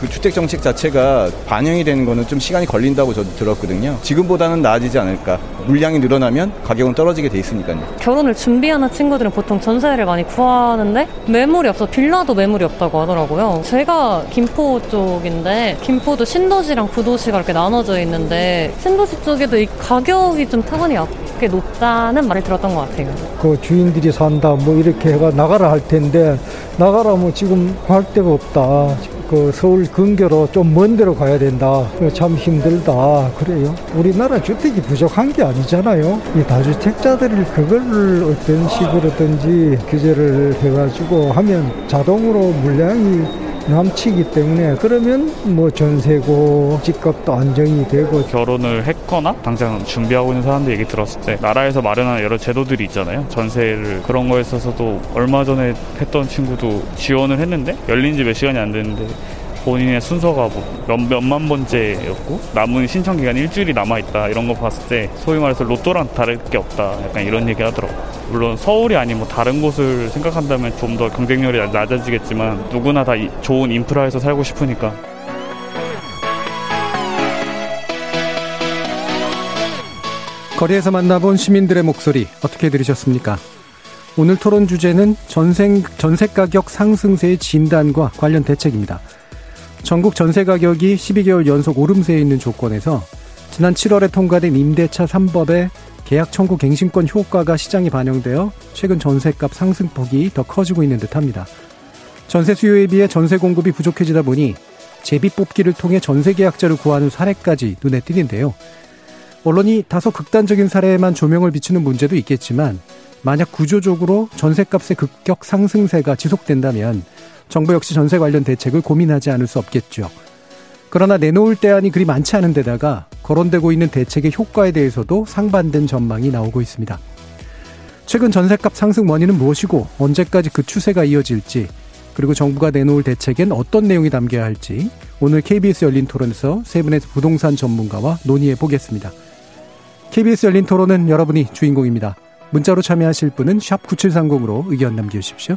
그 주택 정책 자체가 반영이 되는 거는 좀 시간이 걸린다고 저도 들었거든요. 지금보다는 나아지지 않을까. 물량이 늘어나면 가격은 떨어지게 돼 있으니까요. 결혼을 준비하는 친구들은 보통 전세를 많이 구하는데 매물이 없어 빌라도 매물이 없다고 하더라고요. 제가 김포 쪽인데 김포도 신도시랑 구도시가 이렇게 나눠져 있는데 신도시 쪽에도 이 가격이 좀 타건이 높다는 말을 들었던 것 같아요. 그 주인들이 산다 뭐 이렇게 해가 나가라 할 텐데 나가라 뭐 지금 갈 데가 없다. 그 서울 근교로 좀 먼 데로 가야 된다. 참 힘들다. 그래요. 우리나라 주택이 부족한 게 아니잖아요. 이 다주택자들을 그걸 어떤 식으로든지 규제를 해가지고 하면 자동으로 물량이 남치기 때문에 그러면 뭐 전세고 집값도 안정이 되고 결혼을 했거나 당장 준비하고 있는 사람들 얘기 들었을 때 나라에서 마련한 여러 제도들이 있잖아요. 전세를 그런 거에 있어서도 얼마 전에 했던 친구도 지원을 했는데 열린 지 몇 시간이 안 됐는데 본인의 순서가 뭐 몇, 몇만 번째였고 남은 신청 기간이 일주일이 남아있다 이런 거 봤을 때 소위 말해서 로또랑 다를 게 없다 약간 이런 얘기 하더라고요 물론 서울이 아닌 뭐 다른 곳을 생각한다면 좀 더 경쟁률이 낮아지겠지만 누구나 다 좋은 인프라에서 살고 싶으니까 거리에서 만나본 시민들의 목소리 어떻게 들으셨습니까? 오늘 토론 주제는 전생, 전세 가격 상승세의 진단과 관련 대책입니다. 전국 전세 가격이 12개월 연속 오름세에 있는 조건에서 지난 7월에 통과된 임대차 3법의 계약 청구 갱신권 효과가 시장에 반영되어 최근 전세값 상승폭이 더 커지고 있는 듯합니다. 전세 수요에 비해 전세 공급이 부족해지다 보니 제비 뽑기를 통해 전세 계약자를 구하는 사례까지 눈에 띄는데요. 언론이 다소 극단적인 사례에만 조명을 비추는 문제도 있겠지만 만약 구조적으로 전세값의 급격 상승세가 지속된다면 정부 역시 전세 관련 대책을 고민하지 않을 수 없겠죠. 그러나 내놓을 대안이 그리 많지 않은 데다가 거론되고 있는 대책의 효과에 대해서도 상반된 전망이 나오고 있습니다. 최근 전세값 상승 원인은 무엇이고 언제까지 그 추세가 이어질지 그리고 정부가 내놓을 대책엔 어떤 내용이 담겨야 할지 오늘 KBS 열린 토론에서 세 분의 부동산 전문가와 논의해 보겠습니다. KBS 열린 토론은 여러분이 주인공입니다. 문자로 참여하실 분은 9730으로 의견 남겨주십시오.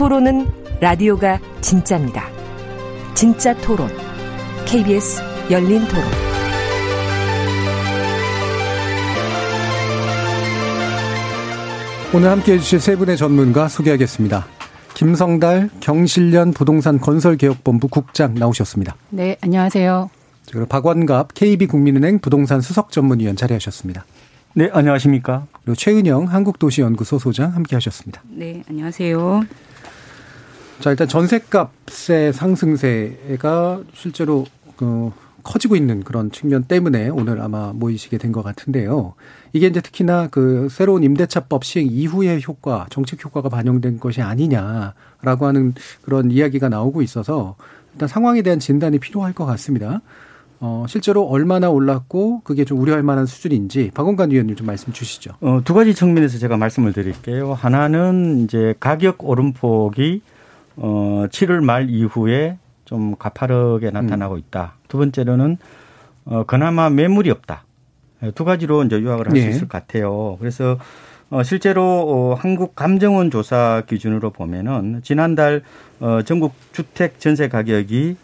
토론은 라디오가 진짜입니다. 진짜 토론, KBS 열린 토론. 오늘 함께 해주실 세 분의 전문가 소개하겠습니다. 김성달 경실련 부동산 건설개혁본부 국장 나오셨습니다. 네, 안녕하세요. 그리고 박원갑 KB국민은행 부동산 수석전문위원 자리하셨습니다. 네, 안녕하십니까. 그리고 최은영 한국도시연구소 소장 함께 하셨습니다. 네, 안녕하세요. 자, 일단 전셋값의 상승세가 실제로 그 커지고 있는 그런 측면 때문에 오늘 아마 모이시게 된 것 같은데요. 이게 이제 특히나 그 새로운 임대차법 시행 이후의 효과, 정책 효과가 반영된 것이 아니냐라고 하는 그런 이야기가 나오고 있어서 일단 상황에 대한 진단이 필요할 것 같습니다. 어, 실제로 얼마나 올랐고 그게 좀 우려할 만한 수준인지 박원관 위원님 좀 말씀 주시죠. 어, 두 가지 측면에서 제가 말씀을 드릴게요. 하나는 이제 가격 오름폭이 어, 7월 말 이후에 좀 가파르게 나타나고 음. 있다. 두 번째로는 어, 그나마 매물이 없다. 두 가지로 이제 요약을 할수 네. 있을 것 같아요. 그래서 어, 실제로 어, 한국 감정원 조사 기준으로 보면은 지난달 어, 전국 주택 전세 가격이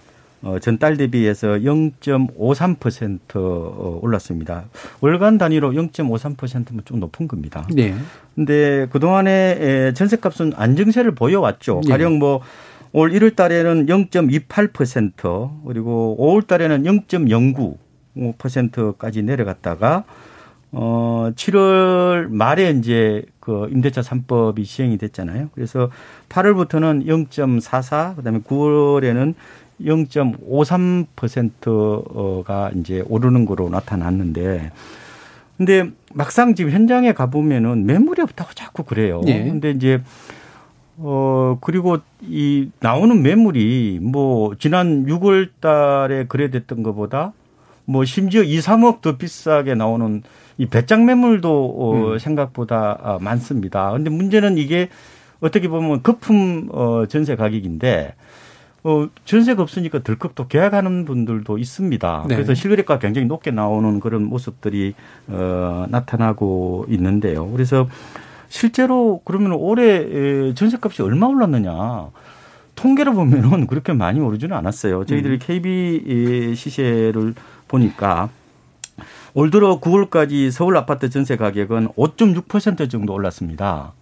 어, 전달 대비해서 0.53% 어, 올랐습니다. 월간 단위로 0.53%면 좀 높은 겁니다. 네. 근데 그동안에 전세값은 안정세를 보여왔죠. 네. 가령 뭐 올 1월 달에는 0.28% 그리고 5월 달에는 0.09%까지 내려갔다가 어 7월 말에 이제 그 임대차 3법이 시행이 됐잖아요. 그래서 8월부터는 0.44 그다음에 9월에는 0.53%가 이제 오르는 거로 나타났는데 근데 막상 지금 현장에 가 보면은 매물이 없다고 자꾸 그래요. 예. 근데 이제 어, 그리고 이 나오는 매물이 뭐 지난 6월 달에 거래됐던 것보다 뭐 심지어 2, 3억 더 비싸게 나오는 이 배짱 매물도 어, 음. 생각보다 아, 많습니다. 근데 문제는 이게 어떻게 보면 거품 어, 전세 가격인데 어, 전세가 없으니까 덜컥 또 계약하는 분들도 있습니다. 네. 그래서 실거래가 굉장히 높게 나오는 그런 모습들이 어, 나타나고 있는데요. 그래서 실제로 그러면 올해 에, 전세값이 얼마 올랐느냐? 통계를 보면은 그렇게 많이 오르지는 않았어요. 저희들이 KB 시세를 보니까 올 들어 9월까지 서울 아파트 전세 가격은 5.6% 정도 올랐습니다.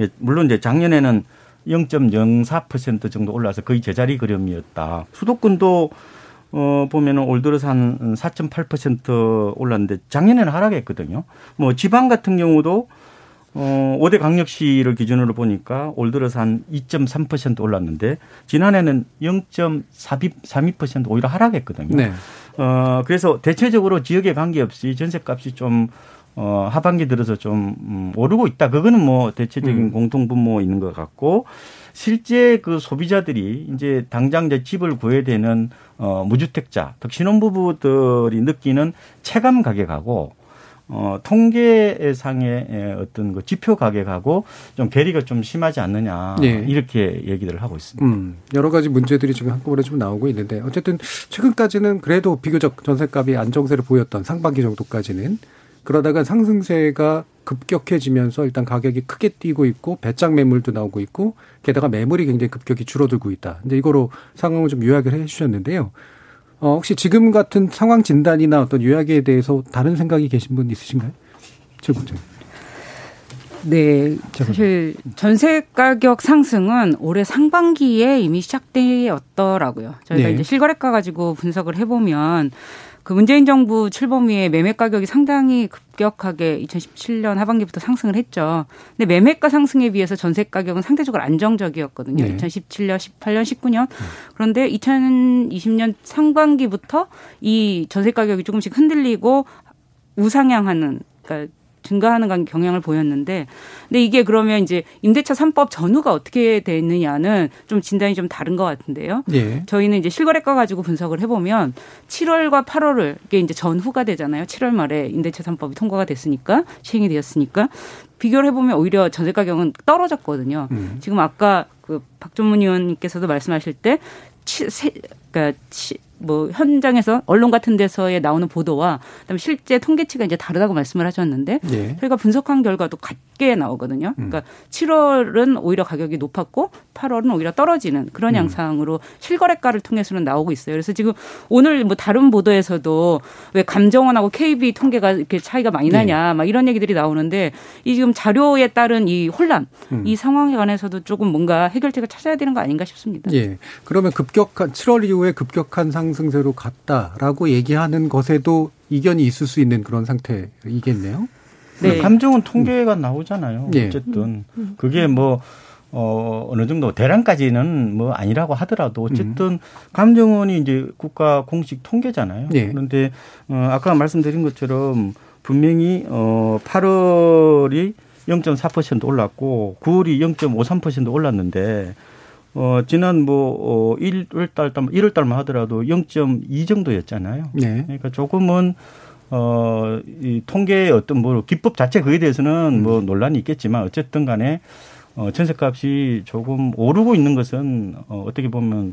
예, 물론 이제 작년에는 0.04% 정도 올라서 거의 제자리 걸음이었다. 수도권도 어 보면은 올 들어서 한 4.8% 올랐는데 작년에는 하락했거든요. 뭐 지방 같은 경우도 어 5대 강력시를 기준으로 보니까 올 들어서 한 2.3% 올랐는데 지난해는 0.32% 오히려 하락했거든요. 네. 어, 그래서 대체적으로 지역에 관계없이 전셋값이 좀, 어, 하반기 들어서 좀, 음, 오르고 있다. 그거는 뭐 대체적인 음. 공통분모 있는 것 같고, 실제 그 소비자들이 이제 당장 이제 집을 구해야 되는, 어, 무주택자, 특 신혼부부들이 느끼는 체감 가격하고, 어, 통계상의 에, 어떤 그 지표 가격하고 좀 괴리가 좀 심하지 않느냐. 네. 이렇게 얘기를 하고 있습니다. 음, 여러 가지 문제들이 지금 한꺼번에 좀 나오고 있는데 어쨌든 최근까지는 그래도 비교적 전세값이 안정세를 보였던 상반기 정도까지는 그러다가 상승세가 급격해지면서 일단 가격이 크게 뛰고 있고 배짱 매물도 나오고 있고 게다가 매물이 굉장히 급격히 줄어들고 있다. 이제 이거로 상황을 좀 요약을 해 주셨는데요. 어, 혹시 지금 같은 상황 진단이나 어떤 요약에 대해서 다른 생각이 계신 분 있으신가요? 최 국장. 네, 사실 전세 가격 상승은 올해 상반기에 이미 시작되었더라고요. 저희가 네. 이제 실거래가 가지고 분석을 해보면 그 문재인 정부 출범 후에 매매 가격이 상당히 급격하게 2017년 하반기부터 상승을 했죠. 근데 매매가 상승에 비해서 전세 가격은 상대적으로 안정적이었거든요. 네. 2017년, 18년, 19년. 그런데 2020년 상반기부터 이 전세 가격이 조금씩 흔들리고 우상향하는 그러니까 증가하는 경향을 보였는데 근데 이게 그러면 이제 임대차 3법 전후가 어떻게 됐느냐는 좀 진단이 좀 다른 것 같은데요. 예. 저희는 이제 실거래가 가지고 분석을 해보면 7월과 8월을 이게 이제 전후가 되잖아요. 7월 말에 임대차 3법이 통과가 됐으니까 시행이 되었으니까 비교를 해보면 오히려 전세 가격은 떨어졌거든요. 음. 지금 아까 그 박종문 의원님께서도 말씀하실 때 치, 세, 그러니까 치, 뭐 현장에서 언론 같은 데서의 나오는 보도와 그다음에 실제 통계치가 이제 다르다고 말씀을 하셨는데 예. 저희가 분석한 결과도 같게 나오거든요. 그러니까 7월은 오히려 가격이 높았고 8월은 오히려 떨어지는 그런 양상으로 실거래가를 통해서는 나오고 있어요. 그래서 지금 오늘 뭐 다른 보도에서도 왜 감정원하고 KB 통계가 이렇게 차이가 많이 나냐 막 이런 얘기들이 나오는데 이 지금 자료에 따른 이 혼란 이 상황에 관해서도 조금 뭔가 해결책을 찾아야 되는 거 아닌가 싶습니다. 예. 그러면 급격한 7월 이후에 급격한 상 승세로 갔다라고 얘기하는 것에도 이견이 있을 수 있는 그런 상태이겠네요. 네. 감정은 통계가 나오잖아요. 예. 어쨌든 그게 뭐 어, 어느 정도 대량까지는 뭐 아니라고 하더라도 어쨌든 감정원이 이제 국가 공식 통계잖아요. 예. 그런데 어, 아까 말씀드린 것처럼 분명히 어 8월이 0.4% 올랐고 9월이 0.53% 올랐는데 어 지난 뭐 어, 1월 달 1월 달만 하더라도 0.2 정도였잖아요. 네. 그러니까 조금은 어, 이 통계의 어떤 뭐 기법 자체 그에 대해서는 뭐 논란이 있겠지만 어쨌든 간에 어, 전세 값이 조금 오르고 있는 것은 어, 어떻게 보면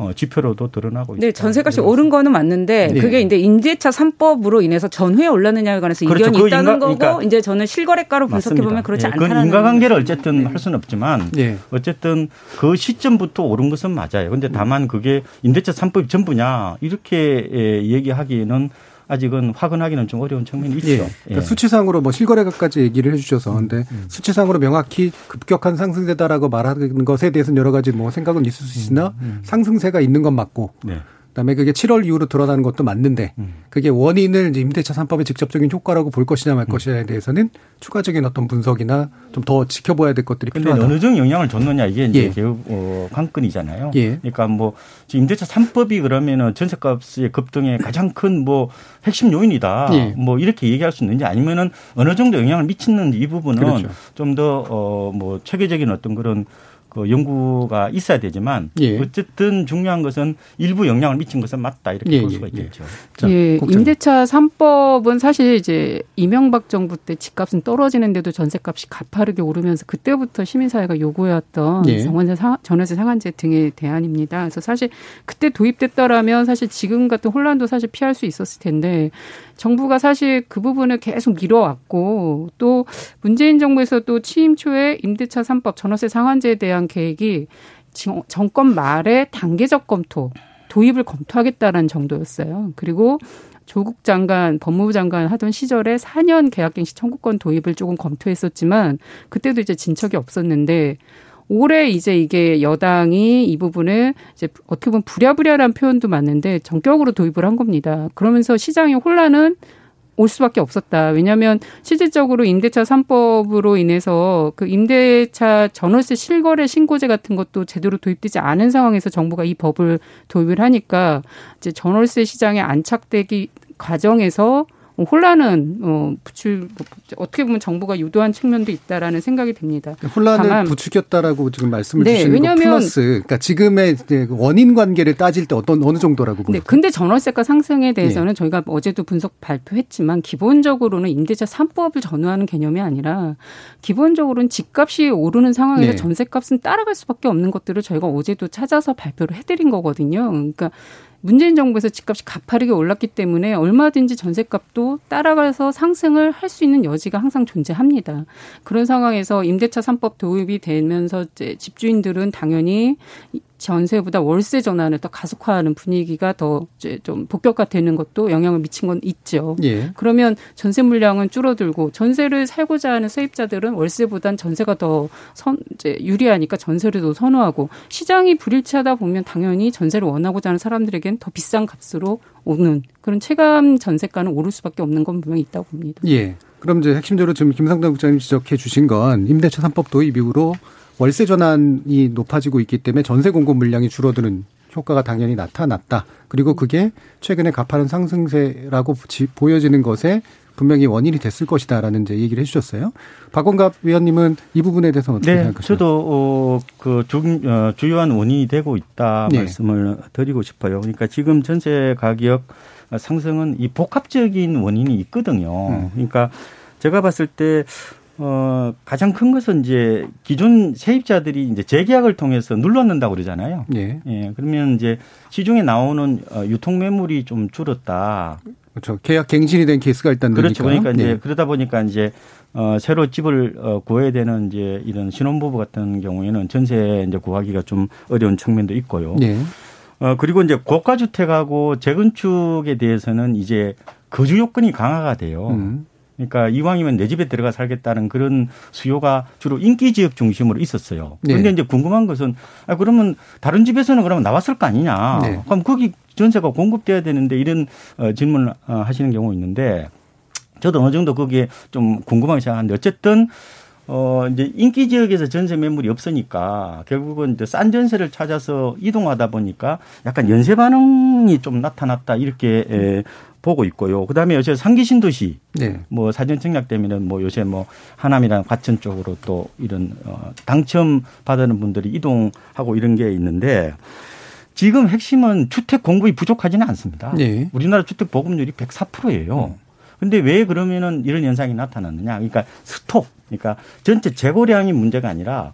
어, 지표로도 드러나고 있다. 네, 전세값이 오른 거는 맞는데 네. 그게 이제 임대차 3법으로 인해서 전후에 올랐느냐에 관해서 그렇죠. 이견이 그 있다는 인가- 거고 그러니까 이제 저는 실거래가로 분석해 보면. 그렇지 예, 그건 않다는 인과관계를 어쨌든 할 수는 없지만 예. 어쨌든 그 시점부터 오른 것은 맞아요. 근데 다만 그게 임대차 3법 전부냐 이렇게 예, 얘기하기에는 아직은 확언하기는 좀 어려운 측면이 있죠. 예. 그러니까 예. 수치상으로 뭐 실거래가까지 얘기를 해주셔서 근데 수치상으로 명확히 급격한 상승세다라고 말하는 것에 대해서는 여러 가지 뭐 생각은 있을 수 있으나 상승세가 있는 건 맞고 네. 그다음에 그게 7월 이후로 드러나는 것도 맞는데 그게 원인을 이제 임대차 3법의 직접적인 효과라고 볼 것이냐 말 것이냐에 대해서는 추가적인 어떤 분석이나 좀 더 지켜봐야 될 것들이 필요하다. 어느 정도 영향을 줬느냐 이게 이제 예. 개혁 어, 관건이잖아요. 예. 그러니까 뭐 임대차 3법이 그러면은 전세값의 급등의 가장 큰 뭐 핵심 요인이다. 예. 뭐 이렇게 얘기할 수 있는지 아니면은 어느 정도 영향을 미치는지 이 부분은 그렇죠. 좀더 어 뭐 체계적인 어떤 그런 그 연구가 있어야 되지만 예. 어쨌든 중요한 것은 일부 영향을 미친 것은 맞다 이렇게 예, 볼 예, 수가 예. 있겠죠. 자, 예, 국장님. 임대차 3법은 사실 이제 이명박 정부 때 집값은 떨어지는데도 전세값이 가파르게 오르면서 그때부터 시민사회가 요구해왔던 예. 정원세 상, 전월세 상한제 등의 대안입니다. 그래서 사실 그때 도입됐더라면 사실 지금 같은 혼란도 사실 피할 수 있었을 텐데 정부가 사실 그 부분을 계속 미뤄왔고 또 문재인 정부에서 또 취임 초에 임대차 3법 전월세 상한제에 대한 계획이 정- 정권 말에 단계적 검토 도입을 검토하겠다라는 정도였어요. 그리고 조국 장관, 법무부 장관 하던 시절에 4년 계약갱시 청구권 도입을 조금 검토했었지만 그때도 이제 진척이 없었는데 올해 이제 이게 여당이 이 부분을 이제 어떻게 보면 부랴부랴란 표현도 맞는데 전격으로 도입을 한 겁니다. 그러면서 시장의 혼란은 올 수밖에 없었다. 왜냐하면 실질적으로 임대차 3법으로 인해서 그 임대차 전월세 실거래 신고제 같은 것도 제대로 도입되지 않은 상황에서 정부가 이 법을 도입을 하니까 이제 전월세 시장에 안착되기 과정에서 혼란은 어 부출 어떻게 보면 정부가 유도한 측면도 있다라는 생각이 듭니다. 혼란을 다만 부추겼다라고 지금 말씀을 네, 주시는 거 플러스 그러니까 지금의 그 원인 관계를 따질 때 어떤 어느 정도라고 네, 보세요? 근데 전월세가 상승에 예. 대해서는 저희가 어제도 분석 발표했지만 기본적으로는 임대차 3법을 전후하는 개념이 아니라 기본적으로는 집값이 오르는 상황에서 네. 전세값은 따라갈 수밖에 없는 것들을 저희가 어제도 찾아서 발표를 해드린 거거든요. 그러니까 문재인 정부에서 집값이 가파르게 올랐기 때문에 얼마든지 전세값도 따라가서 상승을 할 수 있는 여지가 항상 존재합니다. 그런 상황에서 임대차 3법 도입이 되면서 집주인들은 당연히 전세보다 월세 전환을 더 가속화하는 분위기가 더 좀 복격화 되는 것도 영향을 미친 건 있죠. 예. 그러면 전세 물량은 줄어들고 전세를 살고자 하는 세입자들은 월세보단 전세가 더 선, 이제 유리하니까 전세를 더 선호하고 시장이 불일치하다 보면 당연히 전세를 원하고자 하는 사람들에겐 더 비싼 값으로 오는 그런 체감 전세가는 오를 수밖에 없는 건 분명히 있다고 봅니다. 예. 그럼 이제 핵심적으로 지금 김상당 국장님 지적해 주신 건 임대차 3법 도입 이후로 월세 전환이 높아지고 있기 때문에 전세 공급 물량이 줄어드는 효과가 당연히 나타났다. 그리고 그게 최근에 가파른 상승세라고 지- 보여지는 것에 분명히 원인이 됐을 것이다라는 이제 얘기를 해주셨어요. 박원갑 위원님은 이 부분에 대해서 어떻게 네, 생각하세요? 저도 어, 그 주, 어, 주요한 원인이 되고 있다 네. 말씀을 드리고 싶어요. 그러니까 지금 전세 가격 상승은 이 복합적인 원인이 있거든요. 음. 그러니까 제가 봤을 때 어, 가장 큰 것은 이제 기존 세입자들이 이제 재계약을 통해서 눌렀는다고 그러잖아요. 예. 예, 그러면 이제 시중에 나오는 어, 유통 매물이 좀 줄었다. 그렇죠. 계약 갱신이 된 케이스가 일단 그렇죠. 늘니까. 그러니까 이제 예. 그러다 보니까 이제 어 새로 집을 어 구해야 되는 이제 이런 신혼부부 같은 경우에는 전세 이제 구하기가 좀 어려운 측면도 있고요. 예. 어 그리고 이제 고가 주택하고 재건축에 대해서는 이제 거주 요건이 강화가 돼요. 음. 그러니까 이왕이면 내 집에 들어가 살겠다는 그런 수요가 주로 인기 지역 중심으로 있었어요. 네. 그런데 이제 궁금한 것은 아 그러면 다른 집에서는 그러면 나왔을 거 아니냐? 네. 그럼 거기 전세가 공급돼야 되는데 이런 어, 질문을 어, 하시는 경우 있는데 저도 어느 정도 거기에 좀 궁금하게 생각하는데 어쨌든 어 이제 인기 지역에서 전세 매물이 없으니까 결국은 이제 싼 전세를 찾아서 이동하다 보니까 약간 연쇄 반응이 좀 나타났다 이렇게 에, 보고 있고요. 그다음에 요새 상기 신도시 네. 뭐 사전 청약 때문에 뭐 요새 뭐 하남이랑 과천 쪽으로 또 이런 어 당첨 받는 분들이 이동하고 이런 게 있는데 지금 핵심은 주택 공급이 부족하지는 않습니다. 네. 우리나라 주택 보급률이 104%예요. 근데 왜 그러면은 이런 현상이 나타났느냐? 그러니까 스톡, 그러니까 전체 재고량이 문제가 아니라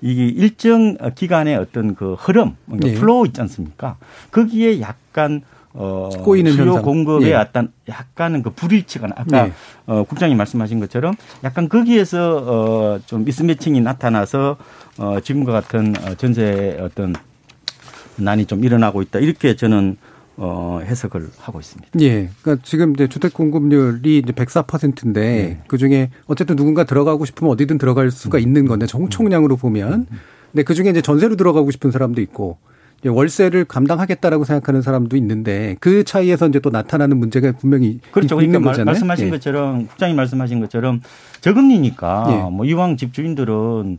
이게 일정 기간의 어떤 그 흐름, 그러니까 네. flow 있지 않습니까? 거기에 약간 어 꼬이는 수요 현상. 공급에 예. 어떤 약간은 그 불일치가 아까 네. 어 국장님 말씀하신 것처럼 약간 거기에서 어 좀 mismatching이 나타나서 어 지금과 같은 어 전세 어떤 난이 좀 일어나고 있다 이렇게 저는 어 해석을 하고 있습니다. 예. 그러니까 지금 이제 주택 공급률이 이제 104%인데 네. 그 중에 어쨌든 누군가 들어가고 싶으면 어디든 들어갈 음. 수가 있는 건데 총총량으로 보면 근데 그 중에 이제 전세로 들어가고 싶은 사람도 있고 월세를 감당하겠다라고 생각하는 사람도 있는데 그 차이에서 이제 또 나타나는 문제가 분명히 그렇죠. 있는 그러니까 거잖아요. 말씀하신 예. 것처럼 국장님 말씀하신 것처럼 저금리니까 예. 뭐 이왕 집주인들은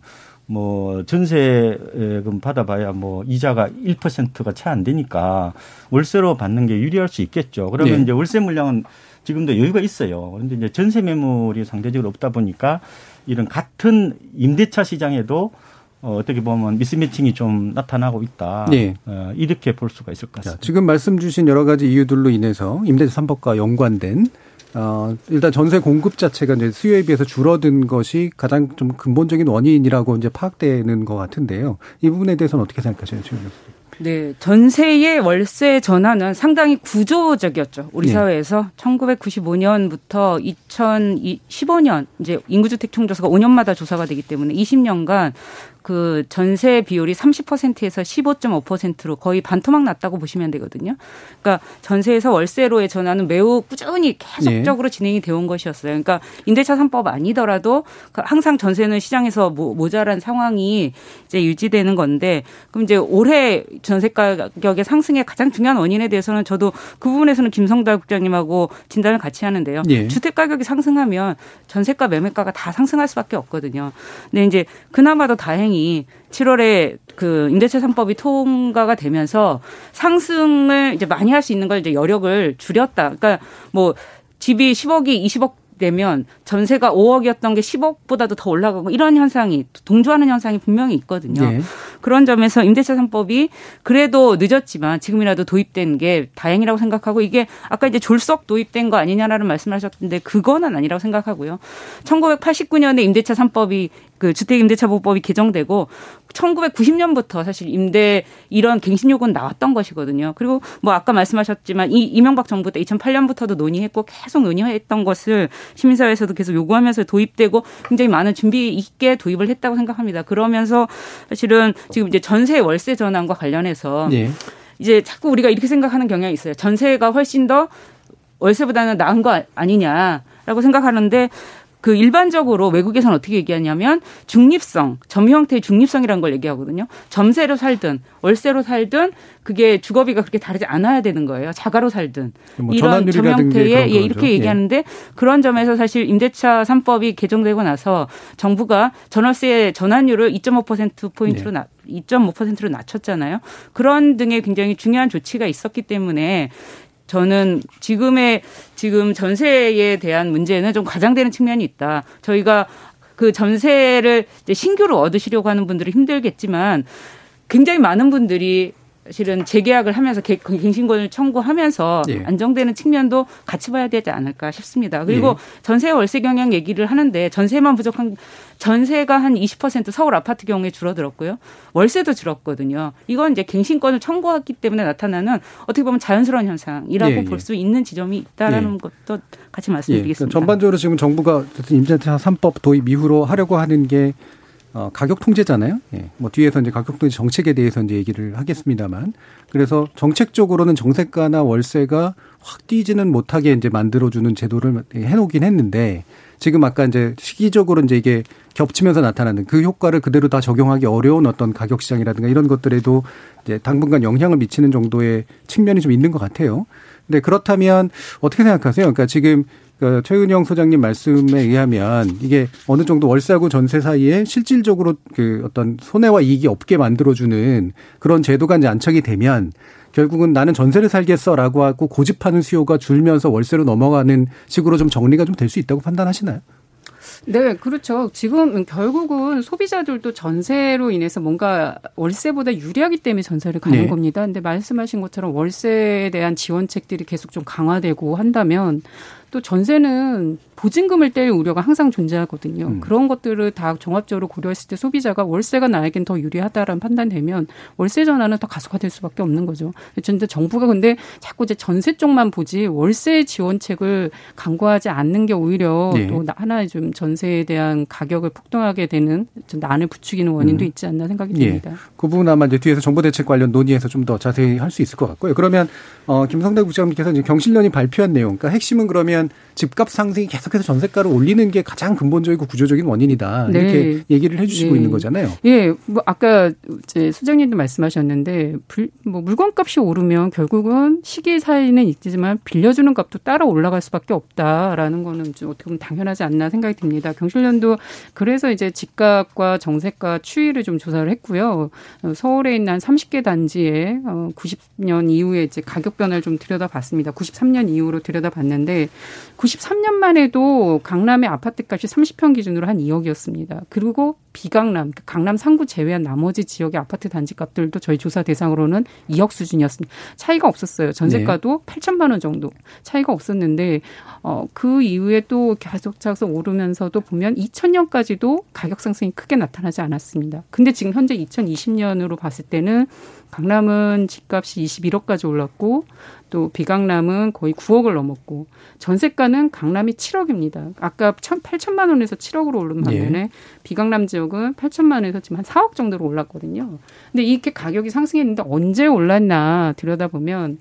뭐 전세금 받아봐야 뭐 이자가 1%가 채 안 되니까 월세로 받는 게 유리할 수 있겠죠. 그러면 예. 이제 월세 물량은 지금도 여유가 있어요. 그런데 이제 전세 매물이 상대적으로 없다 보니까 이런 같은 임대차 시장에도 어, 어떻게 보면 미스매칭이 좀 나타나고 있다. 예. 어, 이렇게 볼 수가 있을 것 자, 같습니다. 지금 말씀 주신 여러 가지 이유들로 인해서 임대차 3법과 연관된 어, 일단 전세 공급 자체가 이제 수요에 비해서 줄어든 것이 가장 좀 근본적인 원인이라고 이제 파악되는 것 같은데요. 이 부분에 대해서는 어떻게 생각하세요, 지금? 네, 전세의 월세 전환은 상당히 구조적이었죠. 우리 예. 사회에서 1995년부터 2015년 이제 인구주택 총조사가 5년마다 조사가 되기 때문에 20년간 그 전세 비율이 30%에서 15.5%로 거의 반토막 났다고 보시면 되거든요. 그러니까 전세에서 월세로의 전환은 매우 꾸준히 계속적으로 진행이 되어 온 것이었어요. 그러니까 임대차 3법 아니더라도 그 항상 전세는 시장에서 모- 모자란 상황이 이제 유지되는 건데 그럼 이제 올해 전세 가격의 상승의 가장 중요한 원인에 대해서는 저도 그 부분에서는 김성달 국장님하고 진단을 같이 하는데요. 예. 주택 가격이 상승하면 전세가 매매가가 다 상승할 수밖에 없거든요. 근데 이제 그나마도 다행 히 7월에 그 임대차 3법이 통과가 되면서 상승을 이제 많이 할 수 있는 걸 이제 여력을 줄였다. 그러니까 뭐 집이 10억이 20억 되면 전세가 5억이었던 게 10억보다도 더 올라가고 이런 현상이 동조하는 현상이 분명히 있거든요. 예. 그런 점에서 임대차 3법이 그래도 늦었지만 지금이라도 도입된 게 다행이라고 생각하고 이게 아까 이제 졸속 도입된 거 아니냐라는 말씀을 하셨는데 그거는 아니라고 생각하고요. 1989년에 임대차 3법이 그 주택임대차보호법이 개정되고 1990년부터 사실 임대 이런 갱신 요구는 나왔던 것이거든요. 그리고 뭐 아까 말씀하셨지만 이 이명박 정부 때 2008년부터도 논의했고 계속 논의했던 것을 시민사회에서도 계속 요구하면서 도입되고 굉장히 많은 준비 있게 도입을 했다고 생각합니다. 그러면서 사실은 지금 이제 전세 월세 전환과 관련해서 예. 이제 자꾸 우리가 이렇게 생각하는 경향이 있어요. 전세가 훨씬 더 월세보다는 나은 거 아니냐라고 생각하는데 그 일반적으로 외국에서는 어떻게 얘기하냐면 중립성, 점 형태의 중립성이라는 걸 얘기하거든요. 점세로 살든 월세로 살든 그게 주거비가 그렇게 다르지 않아야 되는 거예요. 자가로 살든 뭐 이런 점 전환율이라든지 형태의 예. 이렇게 예. 얘기하는데 그런 점에서 사실 임대차 3법이 개정되고 나서 정부가 전월세 전환율을 2.5% 포인트로 네. 낮 2.5%로 낮췄잖아요. 그런 등의 굉장히 중요한 조치가 있었기 때문에 저는 지금의 지금 전세에 대한 문제는 좀 과장되는 측면이 있다. 저희가 그 전세를 신규로 얻으시려고 하는 분들은 힘들겠지만 굉장히 많은 분들이 실은 재계약을 하면서 갱신권을 청구하면서 예. 안정되는 측면도 같이 봐야 되지 않을까 싶습니다. 그리고 예. 전세 월세 경향 얘기를 하는데 전세만 부족한 전세가 한 20% 서울 아파트 경우에 줄어들었고요. 월세도 줄었거든요. 이건 이제 갱신권을 청구했기 때문에 나타나는 어떻게 보면 자연스러운 현상이라고 예, 예. 볼수 있는 지점이 있다라는 예. 것도 같이 예, 말씀드리겠습니다. 그러니까 전반적으로 지금 정부가 임대차 3법 도입 이후로 하려고 하는 게 어, 가격 통제잖아요. 예. 뭐 뒤에서 이제 가격 통제 정책에 대해서 이제 얘기를 하겠습니다만 그래서 정책적으로는 정세가나 월세가 확 뛰지는 못하게 이제 만들어주는 제도를 해놓긴 했는데 지금 아까 이제 시기적으로 이제 이게 겹치면서 나타나는 그 효과를 그대로 다 적용하기 어려운 어떤 가격 시장이라든가 이런 것들에도 이제 당분간 영향을 미치는 정도의 측면이 좀 있는 것 같아요. 근데 그렇다면 어떻게 생각하세요? 그러니까 지금 그 최은영 소장님 말씀에 의하면 이게 어느 정도 월세하고 전세 사이에 실질적으로 그 어떤 손해와 이익이 없게 만들어주는 그런 제도가 이제 안착이 되면 결국은 나는 전세를 살겠어라고 하고 고집하는 수요가 줄면서 월세로 넘어가는 식으로 좀 정리가 좀 될 수 있다고 판단하시나요? 네, 그렇죠. 지금 결국은 소비자들도 전세로 인해서 뭔가 월세보다 유리하기 때문에 전세를 가는 네. 겁니다. 근데 말씀하신 것처럼 월세에 대한 지원책들이 계속 좀 강화되고 한다면 또 전세는 보증금을 뗄 우려가 항상 존재하거든요. 음. 그런 것들을 다 종합적으로 고려했을 때 소비자가 월세가 나에겐 더 유리하다라는 판단되면 월세 전환은 더 가속화될 수밖에 없는 거죠. 근데 정부가 근데 자꾸 이제 전세 쪽만 보지 월세 지원책을 강구하지 않는 게 오히려 네. 또 하나의 좀 전세에 대한 가격을 폭등하게 되는 좀 난을 부추기는 원인도 음. 있지 않나 생각이 예. 듭니다. 그 부분 아마 이제 뒤에서 정보 대책 관련 논의해서 좀 더 자세히 할 수 있을 것 같고요. 그러면 어 김성대 국장님께서 이제 경실련이 발표한 내용, 그러니까 핵심은 그러면 집값 상승이 계속해서 전세가를 올리는 게 가장 근본적이고 구조적인 원인이다. 네. 이렇게 얘기를 해주시고 네. 있는 거잖아요. 예, 뭐 아까 이제 수장님도 말씀하셨는데 불, 뭐 물건값이 오르면 결국은 시기 차이는 있지만 빌려주는 값도 따라 올라갈 수밖에 없다라는 거는 좀 어떻게 보면 당연하지 않나 생각이 듭니다. 경실련도 그래서 이제 집값과 정세가 추이를 좀 조사를 했고요. 어, 서울에 있는 한 30개 단지에 어 90년 이후에 이제 가격 변화를 좀 들여다봤습니다. 93년 이후로 들여다봤는데 93년 만 해도 강남의 아파트 값이 30평 기준으로 한 2억이었습니다. 그리고 비강남, 그 강남 상구 제외한 나머지 지역의 아파트 단지 값들도 저희 조사 대상으로는 2억 수준이었습니다. 차이가 없었어요. 전세가도 네. 8천만 원 정도 차이가 없었는데 어, 그 이후에 또 계속 차서 오르면서도 보면 2000년까지도 가격 상승이 크게 나타나지 않았습니다. 근데 지금 현재 2020년으로 봤을 때는 강남은 집값이 21억까지 올랐고 또 비강남은 거의 9억을 넘었고 전세가는 강남이 7억입니다. 아까 8천만 원에서 7억으로 오른 반면에 예. 비강남 지역은 8천만 원에서 지금 한 4억 정도로 올랐거든요. 근데 이렇게 가격이 상승했는데 언제 올랐나 들여다보면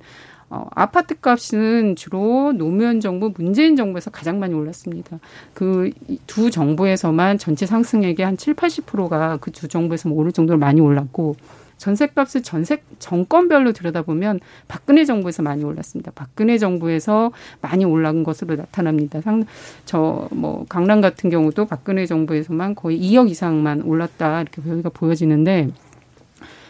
어, 아파트 값은 주로 노무현 정부, 문재인 정부에서 가장 많이 올랐습니다. 그 두 정부에서만 전체 상승액의 한 7, 80%가 그 두 정부에서 오를 정도로 많이 올랐고 전셋값을 전세 정권별로 들여다보면 박근혜 정부에서 많이 올랐습니다. 박근혜 정부에서 많이 올라간 것으로 나타납니다. 상 저 뭐 강남 같은 경우도 박근혜 정부에서만 거의 2억 이상만 올랐다 이렇게 보여지는데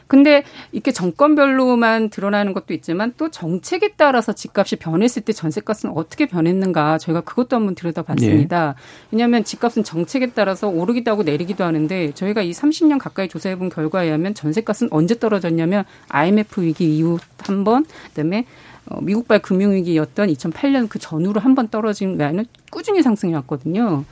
근데 이렇게 정권별로만 드러나는 것도 있지만 또 정책에 따라서 집값이 변했을 때 전세값은 어떻게 변했는가 저희가 그것도 한번 들여다봤습니다. 네. 왜냐하면 집값은 정책에 따라서 오르기도 하고 내리기도 하는데 저희가 이 30년 가까이 조사해본 결과에 의하면 전세값은 언제 떨어졌냐면 IMF 위기 이후 한 번, 그다음에 어, 미국발 금융위기였던 2008년 그 전후로 한 번 떨어진 외에는 꾸준히 상승해 왔거든요.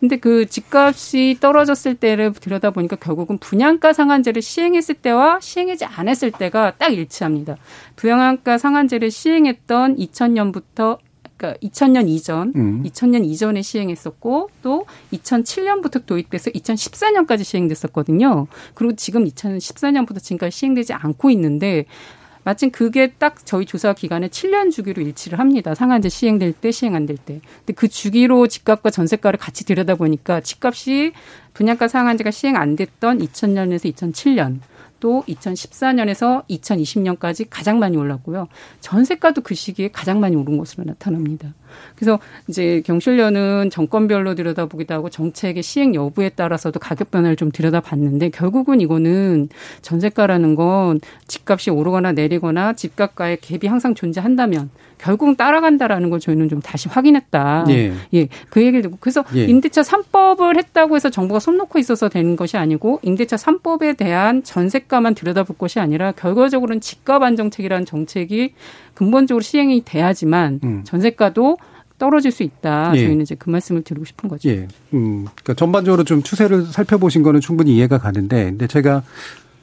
근데 그 집값이 떨어졌을 때를 들여다보니까 결국은 분양가 상한제를 시행했을 때와 시행하지 않았을 때가 딱 일치합니다. 분양가 상한제를 시행했던 2000년부터 그러니까 2000년 이전, 음. 2000년 이전에 시행했었고 또 2007년부터 도입돼서 2014년까지 시행됐었거든요. 그리고 지금 2014년부터 지금까지 시행되지 않고 있는데 마침 그게 딱 저희 조사 기간에 7년 주기로 일치를 합니다. 상한제 시행될 때, 시행 안 될 때. 근데 그 주기로 집값과 전세가를 같이 들여다보니까 집값이 분양가 상한제가 시행 안 됐던 2000년에서 2007년 또 2014년에서 2020년까지 가장 많이 올랐고요. 전세가도 그 시기에 가장 많이 오른 것으로 나타납니다. 그래서 이제 경실련은 정권별로 들여다보기도 하고 정책의 시행 여부에 따라서도 가격 변화를 좀 들여다봤는데 결국은 이거는 전세가라는 건 집값이 오르거나 내리거나 집값과의 갭이 항상 존재한다면 결국은 따라간다라는 걸 저희는 좀 다시 확인했다. 예. 예. 그 얘기를 듣고 그래서 예. 임대차 3법을 했다고 해서 정부가 손 놓고 있어서 되는 것이 아니고 임대차 3법에 대한 전세가만 들여다볼 것이 아니라 결과적으로는 집값 안정책이라는 정책이 근본적으로 시행이 돼야지만 음. 전세가도 떨어질 수 있다. 예. 저희는 이제 그 말씀을 드리고 싶은 거죠. 예. 음, 그러니까 전반적으로 좀 추세를 살펴보신 거는 충분히 이해가 가는데, 근데 제가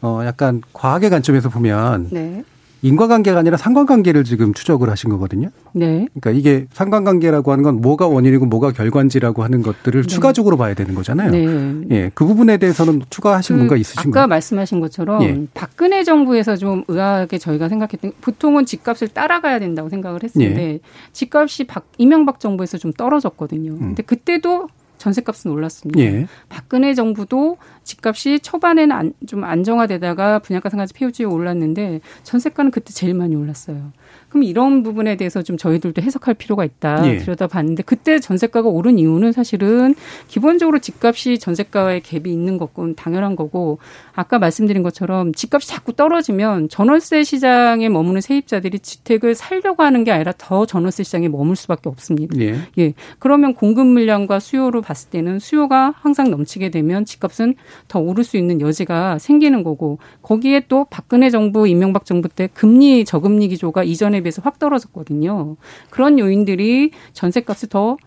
어 약간 과학의 관점에서 보면 네. 인과관계가 아니라 상관관계를 지금 추적을 하신 거거든요. 네. 그러니까 이게 상관관계라고 하는 건 뭐가 원인이고 뭐가 결과인지라고 하는 것들을 네. 추가적으로 봐야 되는 거잖아요. 네. 예. 그 부분에 대해서는 추가하신 그 뭔가 있으신가요? 아까 말씀하신 것처럼 예. 박근혜 정부에서 좀 의아하게 저희가 생각했던 보통은 집값을 따라가야 된다고 생각을 했는데 예. 집값이 박, 이명박 정부에서 좀 떨어졌거든요. 음. 근데 그때도 전세값은 올랐습니다. 예. 박근혜 정부도 집값이 초반에는 안, 좀 안정화되다가 분양가 상한제 폐유지에 올랐는데 전세가는 그때 제일 많이 올랐어요. 그럼 이런 부분에 대해서 좀 저희들도 해석할 필요가 있다 예. 들여다봤는데 그때 전세가가 오른 이유는 사실은 기본적으로 집값이 전세가와의 갭이 있는 것은 당연한 거고 아까 말씀드린 것처럼 집값이 자꾸 떨어지면 전월세 시장에 머무는 세입자들이 주택을 살려고 하는 게 아니라 더 전월세 시장에 머물 수밖에 없습니다. 예. 예. 그러면 공급 물량과 수요로 봤을 때는 수요가 항상 넘치게 되면 집값은 더 오를 수 있는 여지가 생기는 거고 거기에 또 박근혜 정부 이명박 정부 때 금리 저금리 기조가 이전에 비해서 확 떨어졌거든요. 그런 요인들이 전세값을 더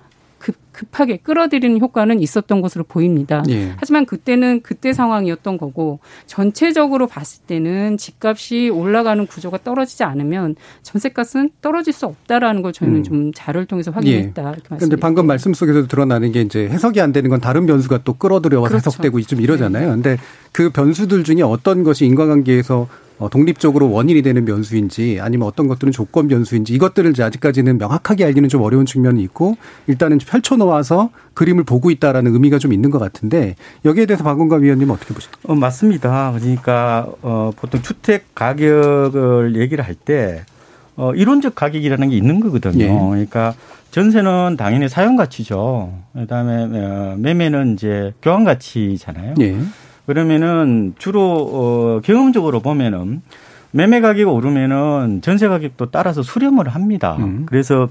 급, 급하게 끌어들이는 효과는 있었던 것으로 보입니다. 예. 하지만 그때는 그때 상황이었던 거고 전체적으로 봤을 때는 집값이 올라가는 구조가 떨어지지 않으면 전세값은 떨어질 수 없다라는 걸 저희는 음. 좀 자료를 통해서 확인했다. 예. 그런데 방금 말씀 속에서 드러나는 게 이제 해석이 안 되는 건 다른 변수가 또 끌어들여와 그렇죠. 해석되고 좀 이러잖아요. 그런데 그 변수들 중에 어떤 것이 인과관계에서 어, 독립적으로 원인이 되는 변수인지 아니면 어떤 것들은 조건 변수인지 이것들을 이제 아직까지는 명확하게 알기는 좀 어려운 측면이 있고 일단은 펼쳐 놓아서 그림을 보고 있다라는 의미가 좀 있는 것 같은데 여기에 대해서 박원갑 위원님은 어떻게 보십니까? 어, 맞습니다. 그러니까 어, 보통 주택 가격을 얘기를 할 때 어, 이론적 가격이라는 게 있는 거거든요. 예. 그러니까 전세는 당연히 사용 가치죠. 그다음에 어, 매매는 이제 교환 가치잖아요. 예. 그러면은 주로 어 경험적으로 보면은 매매 가격이 오르면은 전세 가격도 따라서 수렴을 합니다. 음. 그래서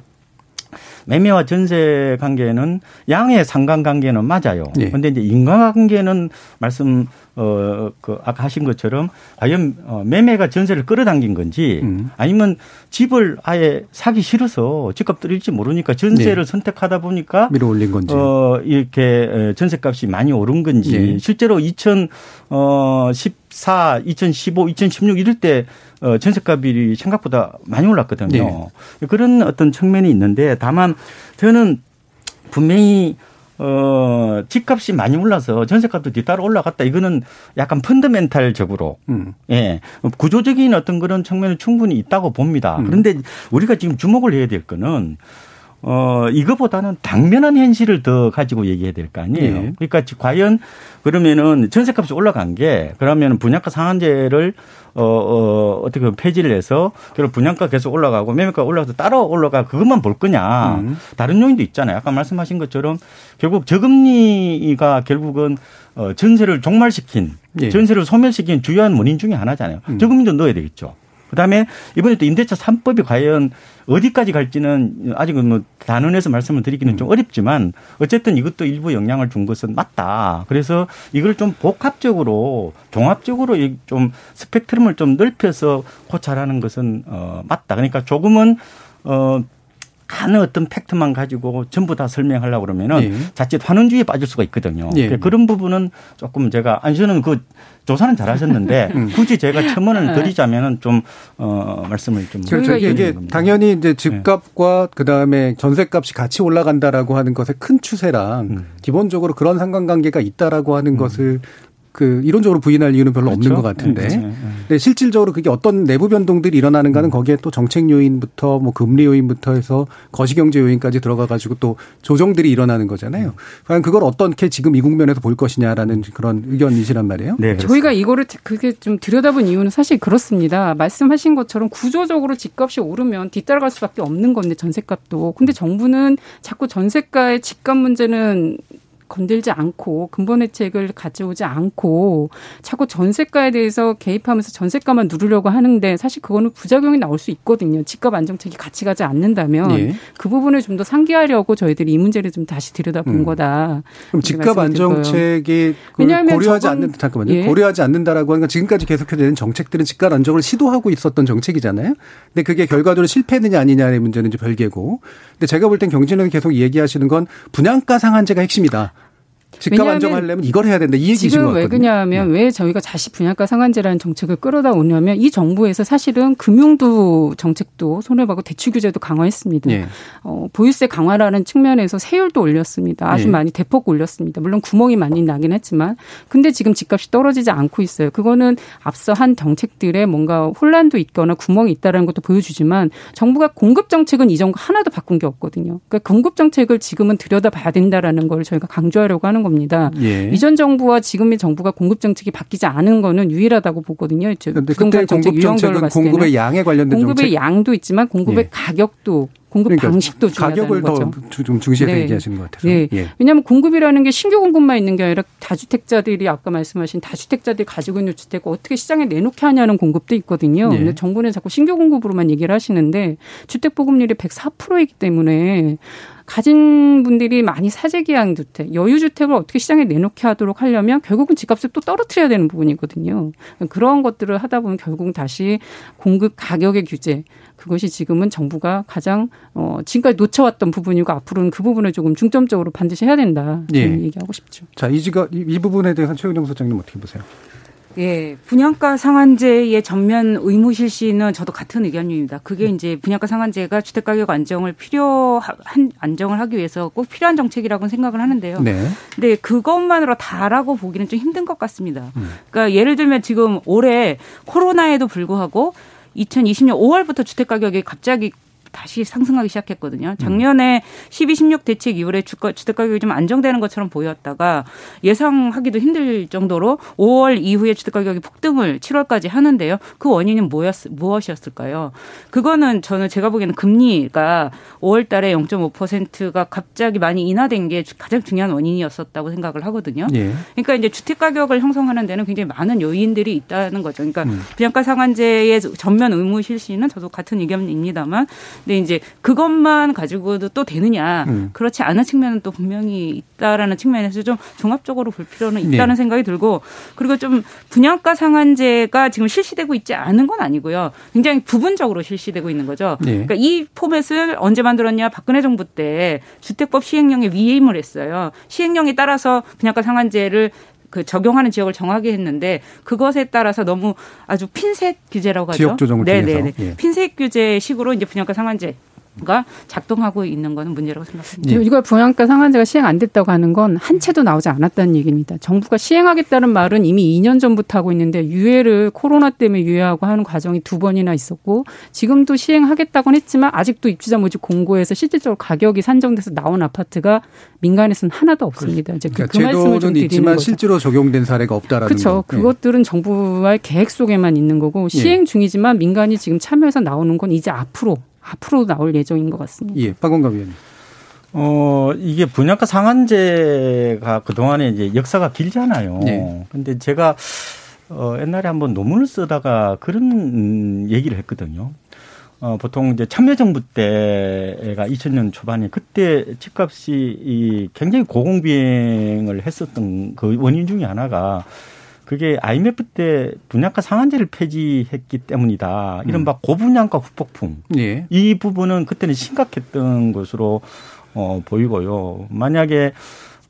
매매와 전세 관계는 양의 상관관계는 맞아요. 예. 근데 이제 인과관계는 말씀 어 그 아까 하신 것처럼 과연 어, 매매가 전세를 끌어당긴 건지 음. 아니면 집을 아예 사기 싫어서 집값 떨어질지 모르니까 전세를 네. 선택하다 보니까 밀어 올린 건지. 어, 이렇게 전세값이 많이 오른 건지 예. 실제로 2014, 2015, 2016 이럴 때 어, 전세값이 생각보다 많이 올랐거든요. 그런 어떤 측면이 있는데 다만 저는 분명히 어, 집값이 많이 올라서 전세값도 뒤따라 올라갔다. 이거는 약간 펀더멘탈적으로 음. 예. 구조적인 어떤 그런 측면은 충분히 있다고 봅니다. 음. 그런데 우리가 지금 주목을 해야 될 거는 어, 이거보다는 당면한 현실을 더 가지고 얘기해야 될 거 아니에요. 예. 그러니까 지- 과연 그러면은 전세값이 올라간 게 그러면 분양가 상한제를 어, 어, 어떻게 보면 폐지를 해서 결국 분양가 계속 올라가고 매매가 올라가서 따라 올라가 그것만 볼 거냐. 음. 다른 요인도 있잖아요. 아까 말씀하신 것처럼 결국 저금리가 결국은 어, 전세를 종말시킨 예. 전세를 소멸시킨 주요한 원인 중에 하나잖아요. 음. 저금리도 넣어야 되겠죠. 그다음에 이번에 또 임대차 3법이 과연 어디까지 갈지는 아직은 뭐 단언해서 말씀을 드리기는 음. 좀 어렵지만 어쨌든 이것도 일부 영향을 준 것은 맞다. 그래서 이걸 좀 복합적으로 종합적으로 이좀 스펙트럼을 좀 넓혀서 고찰하는 것은 어 맞다. 그러니까 조금은 어 한 어떤 팩트만 가지고 전부 다 설명하려고 그러면은 예. 자칫 환원주의에 빠질 수가 있거든요. 예. 그러니까 그런 부분은 조금 제가 저는 그 조사는 잘하셨는데 음. 굳이 제가 첨언을 드리자면은 좀 어, 말씀을 좀 그렇죠. 이게. 당연히 이제 집값과 그다음에 전세값이 같이 올라간다라고 하는 것의 큰 추세랑 음. 기본적으로 그런 상관관계가 있다라고 하는 것을 그 이론적으로 부인할 이유는 별로 없는 그렇죠? 것 같은데. 네, 네, 네. 근데 실질적으로 그게 어떤 내부 변동들이 일어나는가는 거기에 또 정책 요인부터 뭐 금리 요인부터 해서 거시경제 요인까지 들어가 가지고 또 조정들이 일어나는 거잖아요. 과연 그걸 어떻게 지금 이 국면에서 볼 것이냐라는 그런 의견이시란 말이에요. 네, 그렇습니다. 저희가 이거를 그게 좀 들여다본 이유는 사실 그렇습니다. 말씀하신 것처럼 구조적으로 집값이 오르면 뒤따라갈 수밖에 없는 건데 전세값도. 근데 정부는 자꾸 전세가의 집값 문제는 건들지 않고 근본 혜택을 가져오지 않고 자꾸 전세가에 대해서 개입하면서 전세가만 누르려고 하는데 사실 그거는 부작용이 나올 수 있거든요. 집값 안정책이 같이 가지 않는다면 예. 그 부분을 좀 더 상기하려고 저희들이 이 문제를 좀 다시 들여다본 음. 거다. 그럼 집값. 안정책이 고려하지 않는 잠깐만요. 예. 고려하지 않는다라고 하는 건 지금까지 계속되는 정책들은 집값 안정을 시도하고 있었던 정책이잖아요. 근데 그게 결과적으로 실패했느냐 아니냐의 문제는 이제 별개고. 근데 제가 볼 땐 경진은 계속 얘기하시는 건 분양가 상한제가 핵심이다. 집값 안정하려면 이걸 해야 된다. 이 얘기신 것 지금 같거든요. 왜 그냐하면 왜 저희가 다시 분양가 상한제라는 정책을 끌어다 오냐면 이 정부에서 사실은 금융도 정책도 손해보고 대출 규제도 강화했습니다. 예. 어, 보유세 강화라는 측면에서 세율도 올렸습니다. 아주 예. 많이 대폭 올렸습니다. 물론 구멍이 많이 나긴 했지만 근데 지금 집값이 떨어지지 않고 있어요. 그거는 앞서 한 정책들에 뭔가 혼란도 있거나 구멍이 있다라는 것도 보여주지만 정부가 공급 정책은 이 정부 하나도 바꾼 게 없거든요. 그러니까 공급 정책을 지금은 들여다봐야 된다라는 걸 저희가 강조하려고 하는 겁니다. 예. 이전 정부와 지금의 정부가 공급 정책이 바뀌지 않은 거는 유일하다고 보거든요. 부동산 정책 공급 유형별로 봤을 때는 공급의 양에 관련된 공급의 정책. 양도 있지만 공급의 예. 가격도 공급 그러니까 방식도 중요하다는 가격을 거죠. 더좀 중시해서 네. 얘기하시는 것 같아서. 네. 예. 왜냐하면 공급이라는 게 신규 공급만 있는 게 아니라 다주택자들이 아까 말씀하신 다주택자들이 가지고 있는 주택을 어떻게 시장에 내놓게 하냐는 공급도 있거든요. 예. 근데 정부는 자꾸 신규 공급으로만 얘기를 하시는데 주택 보급률이 104%이기 때문에 가진 분들이 많이 사재기한 주택, 여유주택을 어떻게 시장에 내놓게 하도록 하려면 결국은 집값을 또 떨어뜨려야 되는 부분이거든요. 그런 것들을 하다 보면 결국은 다시 공급 가격의 규제, 그것이 지금은 정부가 가장 어 지금까지 놓쳐왔던 부분이고 앞으로는 그 부분을 조금 중점적으로 반드시 해야 된다. 예. 얘기하고 싶죠. 자, 이, 지가, 이, 이 부분에 대해서 최은영 소장님 어떻게 보세요? 예, 분양가 상한제의 전면 의무 실시는 저도 같은 의견입니다. 그게 이제 분양가 상한제가 주택 가격 안정을 필요한 안정을 하기 위해서 꼭 필요한 정책이라고 생각을 하는데요. 네. 근데 그것만으로 다라고 보기는 좀 힘든 것 같습니다. 음. 그러니까 예를 들면 지금 올해 코로나에도 불구하고 2020년 5월부터 주택 가격이 갑자기 다시 상승하기 시작했거든요. 작년에 12, 16 대책 이후에 주가, 주택 가격이 좀 안정되는 것처럼 보였다가 예상하기도 힘들 정도로 5월 이후에 주택 가격이 폭등을 7월까지 하는데요. 그 원인은 뭐였, 무엇이었을까요? 그거는 저는 제가 보기에는 금리가 5월 달에 0.5%가 갑자기 많이 인하된 게 가장 중요한 원인이었었다고 생각을 하거든요. 예. 그러니까 이제 주택 가격을 형성하는 데는 굉장히 많은 요인들이 있다는 거죠. 그러니까 음. 분양가 상한제의 전면 의무 실시는 저도 같은 의견입니다만 근데 이제 그것만 가지고도 또 되느냐 음. 그렇지 않은 측면은 또 분명히 있다라는 측면에서 좀 종합적으로 볼 필요는 있다는 네. 생각이 들고 그리고 좀 분양가 상한제가 지금 실시되고 있지 않은 건 아니고요. 굉장히 부분적으로 실시되고 있는 거죠. 네. 그러니까 이 포맷을 언제 만들었냐 박근혜 정부 때 주택법 시행령에 위임을 했어요. 시행령에 따라서 분양가 상한제를 그 적용하는 지역을 정하게 했는데 그것에 따라서 너무 아주 핀셋 규제라고 하죠. 지역 조정을 네네네. 예. 핀셋 규제식으로 이제 분양가 상한제 가 작동하고 있는 것은 문제라고 생각합니다. 네. 이걸 분양가 상한제가 시행 안 됐다고 하는 건 한 채도 나오지 않았다는 얘기입니다. 정부가 시행하겠다는 말은 이미 2년 전부터 하고 있는데 유예를 코로나 때문에 유예하고 하는 과정이 두 번이나 있었고 지금도 시행하겠다고는 했지만 아직도 입주자 모집 공고에서 실질적으로 가격이 산정돼서 나온 아파트가 민간에서는 하나도 없습니다. 이제 그, 그러니까 그 말씀을 좀 드리는 있지만 거죠. 실제로 적용된 사례가 없다라는 그렇죠. 거. 그것들은 정부와의 계획 속에만 있는 거고 시행 예. 중이지만 민간이 지금 참여해서 나오는 건 이제 앞으로 앞으로 나올 예정인 것 같습니다. 예, 박원갑 위원님. 어, 이게 분양가 상한제가 그동안에 이제 역사가 길잖아요. 네. 근데 제가 어, 옛날에 한번 논문을 쓰다가 그런 얘기를 했거든요. 어, 보통 이제 참여정부 때가 2000년 초반에 그때 집값이 이 굉장히 고공비행을 했었던 그 원인 중에 하나가 그게 IMF 때 분양가 상한제를 폐지했기 때문이다. 이른바 음. 고분양가 후폭풍. 예. 이 부분은 그때는 심각했던 것으로 어, 보이고요. 만약에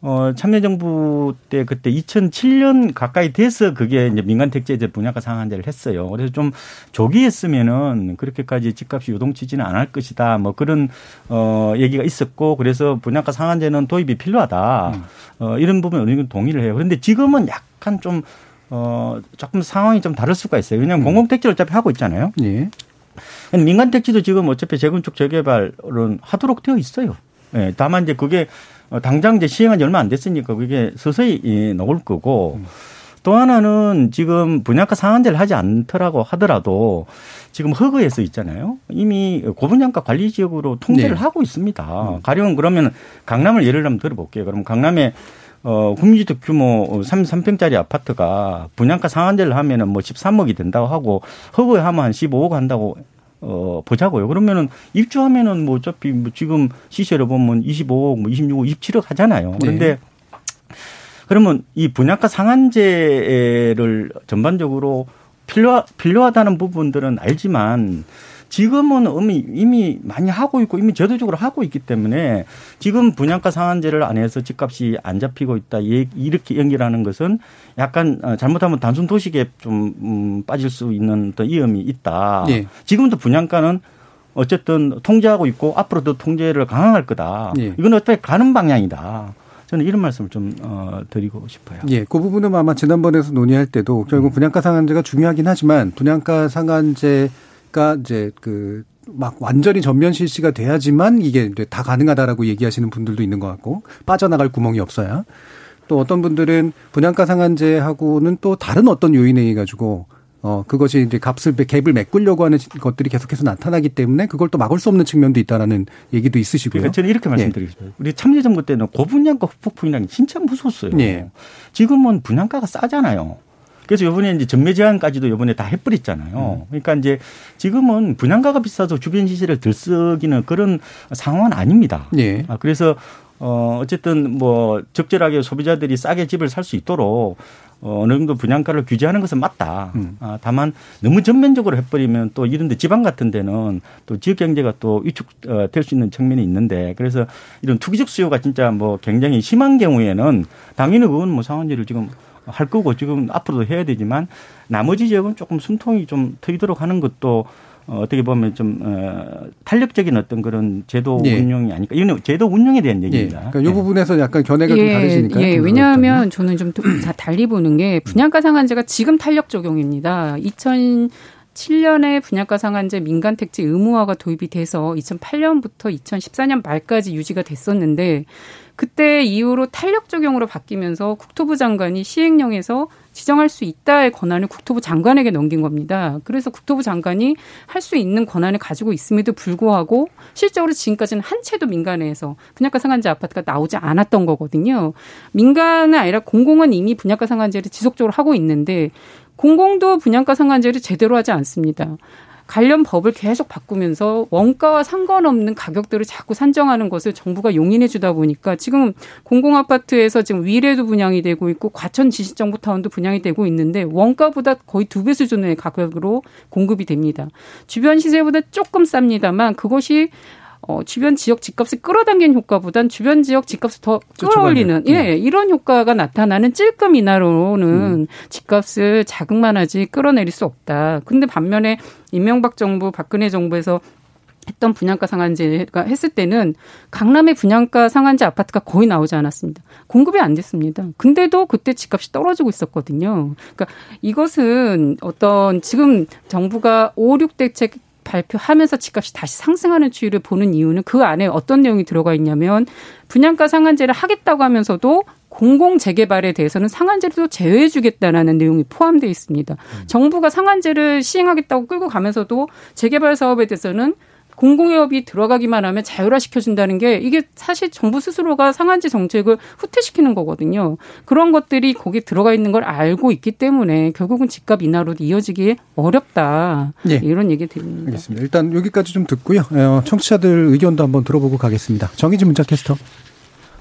어, 참여정부 때 그때 2007년 가까이 돼서 그게 이제 민간 택지제 분양가 상한제를 했어요. 그래서 좀 조기 했으면은 그렇게까지 집값이 요동치지는 않을 것이다. 뭐 그런 어, 얘기가 있었고 그래서 분양가 상한제는 도입이 필요하다. 음. 어, 이런 부분 어느 정도 동의를 해요. 그런데 지금은 약간 좀 어, 조금 상황이 좀 다를 수가 있어요. 왜냐하면 음. 공공 택지를 어차피 하고 있잖아요. 예. 민간 택지도 지금 어차피 재건축 재개발은 하도록 되어 있어요. 예. 다만 이제 그게 어, 당장 이제 시행한 지 얼마 안 됐으니까 그게 서서히 나올 거고 음. 또 하나는 지금 분양가 상한제를 하지 않더라고 하더라도 지금 허그에서 있잖아요. 이미 고분양가 관리 지역으로 통제를 네. 하고 있습니다. 음. 가령 그러면 강남을 예를 들면 들어볼게요. 그럼 강남에 어, 국민주택 규모 33평짜리 아파트가 분양가 상한제를 하면은 뭐 13억이 된다고 하고 허그에 하면 한 15억 한다고 어, 보자고요. 그러면은 입주하면은 뭐 어차피 뭐 지금 시세를 보면 25억, 뭐 26억, 27억 하잖아요. 그런데 네. 그러면 이 분양가 상한제를 전반적으로 필요, 필요하다는 부분들은 알지만 지금은 이미, 이미 많이 하고 있고 이미 제도적으로 하고 있기 때문에 지금 분양가 상한제를 안 해서 집값이 안 잡히고 있다 이렇게 연결하는 것은 약간 어, 잘못하면 단순 도식에 좀 음, 빠질 수 있는 또 위험이 있다. 네. 지금도 분양가는 어쨌든 통제하고 있고 앞으로도 통제를 강화할 거다. 네. 이건 어떻게 가는 방향이다. 저는 이런 말씀을 좀 어, 드리고 싶어요. 예, 그 부분은 아마 지난번에서 논의할 때도 결국 분양가 상한제가 중요하긴 하지만 분양가 상한제 그러니까 이제 그 막 완전히 전면 실시가 돼야지만 이게 다 가능하다라고 얘기하시는 분들도 있는 것 같고 빠져나갈 구멍이 없어야 또 어떤 분들은 분양가 상한제하고는 또 다른 어떤 요인에 의해 가지고 어 그것이 이제 값을 갭을 메꾸려고 하는 것들이 계속해서 나타나기 때문에 그걸 또 막을 수 없는 측면도 있다라는 얘기도 있으시고요. 그러니까 저는 이렇게 말씀드리겠습니다. 예. 우리 참여정부 때는 고분양가 후폭풍이라는 게 진짜 무서웠어요. 예. 지금은 분양가가 싸잖아요. 그래서 이번에 이제 전매 제한까지도 이번에 다 해버렸잖아요. 음. 그러니까 이제 지금은 분양가가 비싸서 주변 시세를 들쓰기는 그런 상황은 아닙니다. 예. 아, 그래서 어 어쨌든 뭐 적절하게 소비자들이 싸게 집을 살 수 있도록 어, 어느 정도 분양가를 규제하는 것은 맞다. 음. 아, 다만 너무 전면적으로 해버리면 또 이런데 지방 같은 데는 또 지역 경제가 또 위축될 수 있는 측면이 있는데 그래서 이런 투기적 수요가 진짜 뭐 굉장히 심한 경우에는 당연히 그건 뭐 상한제를 지금 할 거고 지금 앞으로도 해야 되지만 나머지 지역은 조금 숨통이 좀 트이도록 하는 것도 어, 어떻게 보면 좀 어, 탄력적인 어떤 그런 제도 예. 운영이 아닐까. 이건 제도 운영에 대한 예. 얘기입니다. 예. 그러니까 이 예. 부분에서 약간 견해가 예. 좀 다르시니까. 예. 왜냐하면 저는 좀 달리 보는 게 분양가 상한제가 지금 탄력 적용입니다. 2000 7년에 분양가 상한제 민간 택지 의무화가 도입이 돼서 2008년부터 2014년 말까지 유지가 됐었는데 그때 이후로 탄력 적용으로 바뀌면서 국토부 장관이 시행령에서 지정할 수 있다의 권한을 국토부 장관에게 넘긴 겁니다. 그래서 국토부 장관이 할 수 있는 권한을 가지고 있음에도 불구하고 실적으로 지금까지는 한 채도 민간에서 분양가 상한제 아파트가 나오지 않았던 거거든요. 민간은 아니라 공공은 이미 분양가 상한제를 지속적으로 하고 있는데 공공도 분양가 상한제를 제대로 하지 않습니다. 관련 법을 계속 바꾸면서 원가와 상관없는 가격들을 자꾸 산정하는 것을 정부가 용인해 주다 보니까 지금 공공 아파트에서 지금 위례도 분양이 되고 있고 과천 지식정보타운도 분양이 되고 있는데 원가보다 거의 두 배 수준의 가격으로 공급이 됩니다. 주변 시세보다 조금 쌉니다만 그것이 어, 주변 지역 집값을 끌어당기는 효과보단 주변 지역 집값을 더 끌어올리는 예, 네. 이런 효과가 나타나는 찔끔 인하로는 음. 집값을 자극만 하지 끌어내릴 수 없다. 근데 반면에 이명박 정부, 박근혜 정부에서 했던 분양가 상한제가 했을 때는 강남의 분양가 상한제 아파트가 거의 나오지 않았습니다. 공급이 안 됐습니다. 근데도 그때 집값이 떨어지고 있었거든요. 그러니까 이것은 어떤 지금 정부가 5, 6 대책 발표하면서 집값이 다시 상승하는 추이를 보는 이유는 그 안에 어떤 내용이 들어가 있냐면 분양가 상한제를 하겠다고 하면서도 공공 재개발에 대해서는 상한제를 또 제외해 주겠다라는 내용이 포함되어 있습니다. 음. 정부가 상한제를 시행하겠다고 끌고 가면서도 재개발 사업에 대해서는 공공기업이 들어가기만 하면 자율화 시켜준다는 게 이게 사실 정부 스스로가 상한제 정책을 후퇴시키는 거거든요. 그런 것들이 거기에 들어가 있는 걸 알고 있기 때문에 결국은 집값 인하로 이어지기 어렵다. 네. 이런 얘기 드립니다. 알겠습니다. 일단 여기까지 좀 듣고요. 어, 청취자들 의견도 한번 들어보고 가겠습니다. 정희진 문자 캐스터.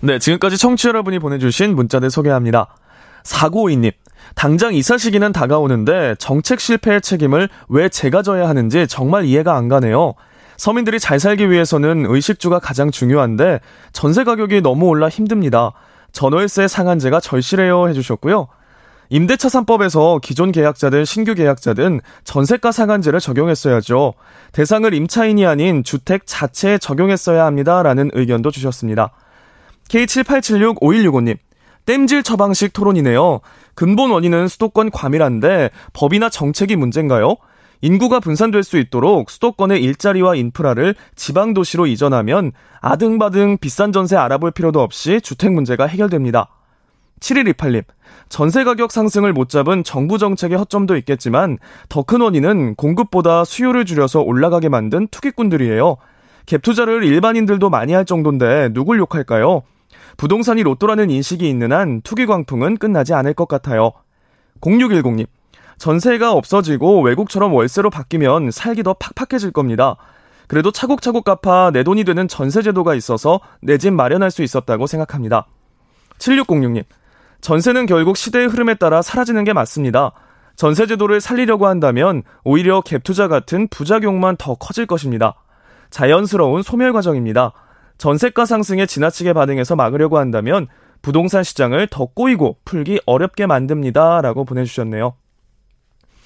네, 지금까지 청취 자 여러분이 보내주신 문자들 소개합니다. 사고이님. 당장 이사 시기는 다가오는데 정책 실패의 책임을 왜 제가 져야 하는지 정말 이해가 안 가네요. 서민들이 잘 살기 위해서는 의식주가 가장 중요한데 전세 가격이 너무 올라 힘듭니다. 전월세 상한제가 절실해요 해주셨고요. 임대차 3법에서 기존 계약자든 신규 계약자든 전세가 상한제를 적용했어야죠. 대상을 임차인이 아닌 주택 자체에 적용했어야 합니다라는 의견도 주셨습니다. K78765165님. 땜질 처방식 토론이네요. 근본 원인은 수도권 과밀한데 법이나 정책이 문제인가요? 인구가 분산될 수 있도록 수도권의 일자리와 인프라를 지방 도시로 이전하면 아등바등 비싼 전세 알아볼 필요도 없이 주택 문제가 해결됩니다. 7128님, 전세 가격 상승을 못 잡은 정부 정책의 허점도 있겠지만 더 큰 원인은 공급보다 수요를 줄여서 올라가게 만든 투기꾼들이에요. 갭 투자를 일반인들도 많이 할 정도인데 누굴 욕할까요? 부동산이 로또라는 인식이 있는 한 투기 광풍은 끝나지 않을 것 같아요. 0610님, 전세가 없어지고 외국처럼 월세로 바뀌면 살기 더 팍팍해질 겁니다. 그래도 차곡차곡 갚아 내 돈이 되는 전세 제도가 있어서 내 집 마련할 수 있었다고 생각합니다. 7606님. 전세는 결국 시대의 흐름에 따라 사라지는 게 맞습니다. 전세 제도를 살리려고 한다면 오히려 갭 투자 같은 부작용만 더 커질 것입니다. 자연스러운 소멸 과정입니다. 전세가 상승에 지나치게 반응해서 막으려고 한다면 부동산 시장을 더 꼬이고 풀기 어렵게 만듭니다. 라고 보내주셨네요.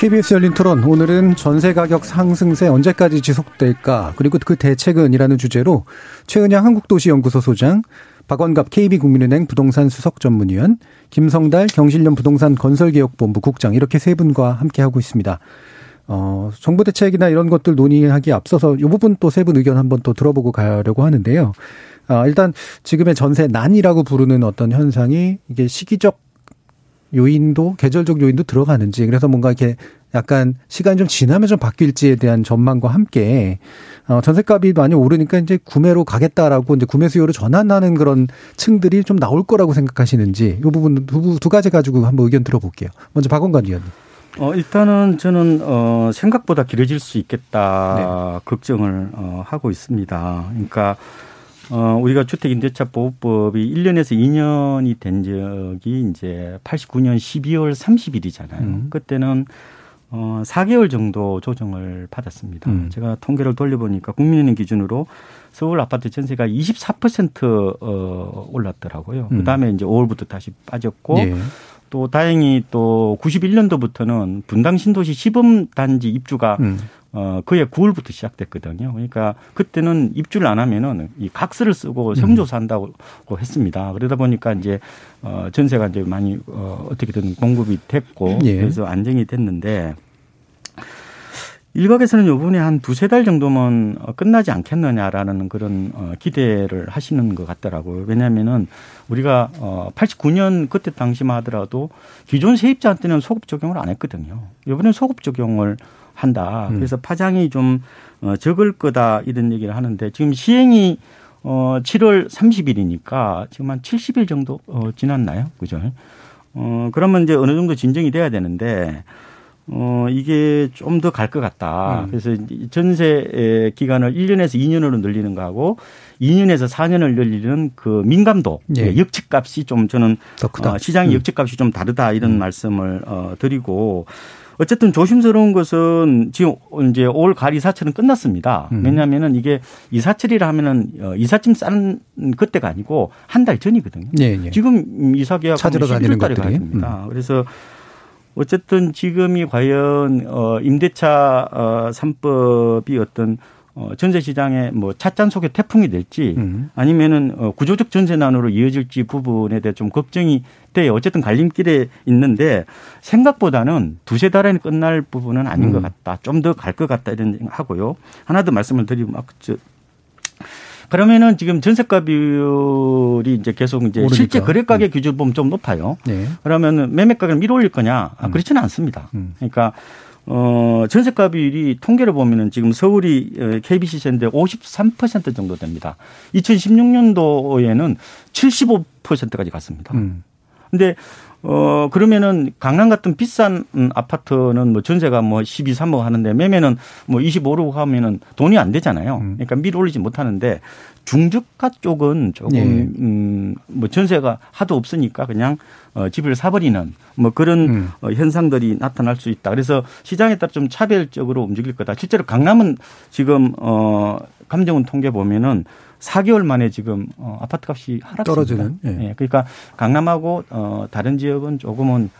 KBS 열린 토론 오늘은 전세 가격 상승세 언제까지 지속될까 그리고 그 대책은이라는 주제로 최은영 한국도시연구소 소장 박원갑 KB국민은행 부동산 수석 전문위원, 김성달 경실련 부동산 건설개혁본부 국장 이렇게 세 분과 함께 하고 있습니다. 어, 정부 대책이나 이런 것들 논의하기에 앞서서 이 부분 또 세 분 의견 한번 또 들어보고 가려고 하는데요. 아, 일단 지금의 전세 난이라고 부르는 어떤 현상이 이게 시기적 요인도 계절적 요인도 들어가는지 그래서 뭔가 이렇게 약간 시간이 좀 지나면 좀 바뀔지에 대한 전망과 함께 어 전셋값이 많이 오르니까 이제 구매로 가겠다라고 이제 구매 수요를 전환하는 그런 층들이 좀 나올 거라고 생각하시는지 이 부분 두, 두 가지 가지고 한번 의견 들어볼게요. 먼저 박원관 위원님. 어, 일단은 저는, 어, 생각보다 길어질 수 있겠다. 네. 걱정을, 어, 하고 있습니다. 그러니까, 어, 우리가 주택임대차보호법이 1년에서 2년이 된 적이 이제 89년 12월 30일이잖아요. 음. 그때는 어, 4개월 정도 조정을 받았습니다. 음. 제가 통계를 돌려보니까 국민은행 기준으로 서울 아파트 전세가 24% 어, 올랐더라고요. 음. 그 다음에 이제 5월부터 다시 빠졌고 예. 또 다행히 또 91년도부터는 분당 신도시 시범 단지 입주가 음. 어, 그해 9월부터 시작됐거든요. 그러니까 그때는 입주를 안 하면은 이 각서를 쓰고 성조사한다고 음. 했습니다. 그러다 보니까 이제 어, 전세가 이제 많이 어, 어떻게든 공급이 됐고 예. 그래서 안정이 됐는데 일각에서는 요번에 한 두세 달 정도면 끝나지 않겠느냐라는 그런 어, 기대를 하시는 것 같더라고요. 왜냐하면은 우리가 어 89년 그때 당시만 하더라도 기존 세입자한테는 소급 적용을 안 했거든요. 이번엔 소급 적용을 한다. 음. 그래서 파장이 좀 어, 적을 거다 이런 얘기를 하는데 지금 시행이 어 7월 30일이니까 지금 한 70일 정도 어 지났나요? 그죠? 어 그러면 이제 어느 정도 진정이 돼야 되는데 어 이게 좀 더 갈 것 같다. 음. 그래서 전세 기간을 1년에서 2년으로 늘리는 거하고 2년에서 4년을 늘리는 그 민감도 예. 역측값이 좀 저는 어, 시장의 음. 역측값이 좀 다르다 이런 음. 말씀을 어 드리고 어쨌든 조심스러운 것은 지금 이제 올 가을 이사철은 끝났습니다. 음. 왜냐하면은 이게 이사철이라 하면은 어, 이삿짐 싸는 그때가 아니고 한 달 전이거든요. 예, 예. 지금 이사 계약 찾으러 다니는 달에 가야 됩니다. 음. 그래서 어쨌든 지금이 과연 어 임대차 어 3법이 어떤 어, 전세 시장에 뭐 찻잔 속에 태풍이 될지 음. 아니면은 어, 구조적 전세난으로 이어질지 부분에 대해 좀 걱정이 돼요. 어쨌든 갈림길에 있는데 생각보다는 두세 달에 끝날 부분은 아닌 음. 것 같다. 좀 더 갈 것 같다 이런 하고요. 하나 더 말씀을 드리면 아, 저, 그러면은 지금 전세가 비율이 이제 계속 이제 오르니까. 실제 거래 가격 음. 기준 보면 좀 높아요. 네. 그러면은 매매 가격을 밀어올릴 거냐? 아, 음. 그렇지는 않습니다. 음. 그러니까 어, 전세가 비율이 통계를 보면은 지금 서울이 KBC 세인데 53% 정도 됩니다. 2016년도에는 75%까지 갔습니다. 음. 근데 어 그러면은 강남 같은 비싼 아파트는 뭐 전세가 뭐 12, 3억 하는데 매매는 뭐 25, 6 하면은 돈이 안 되잖아요. 음. 그러니까 밀 올리지 못하는데 중저가 쪽은 조금 예. 음뭐 전세가 하도 없으니까 그냥 어 집을 사버리는 뭐 그런 음. 어, 현상들이 나타날 수 있다. 그래서 시장에 따라 좀 차별적으로 움직일 거다. 실제로 강남은 지금 어 감정원 통계 보면은 4개월 만에 지금 어 아파트 값이 하락습니다. 떨어지는. 예. 예. 그러니까 강남하고 어 다른 지역은 조금은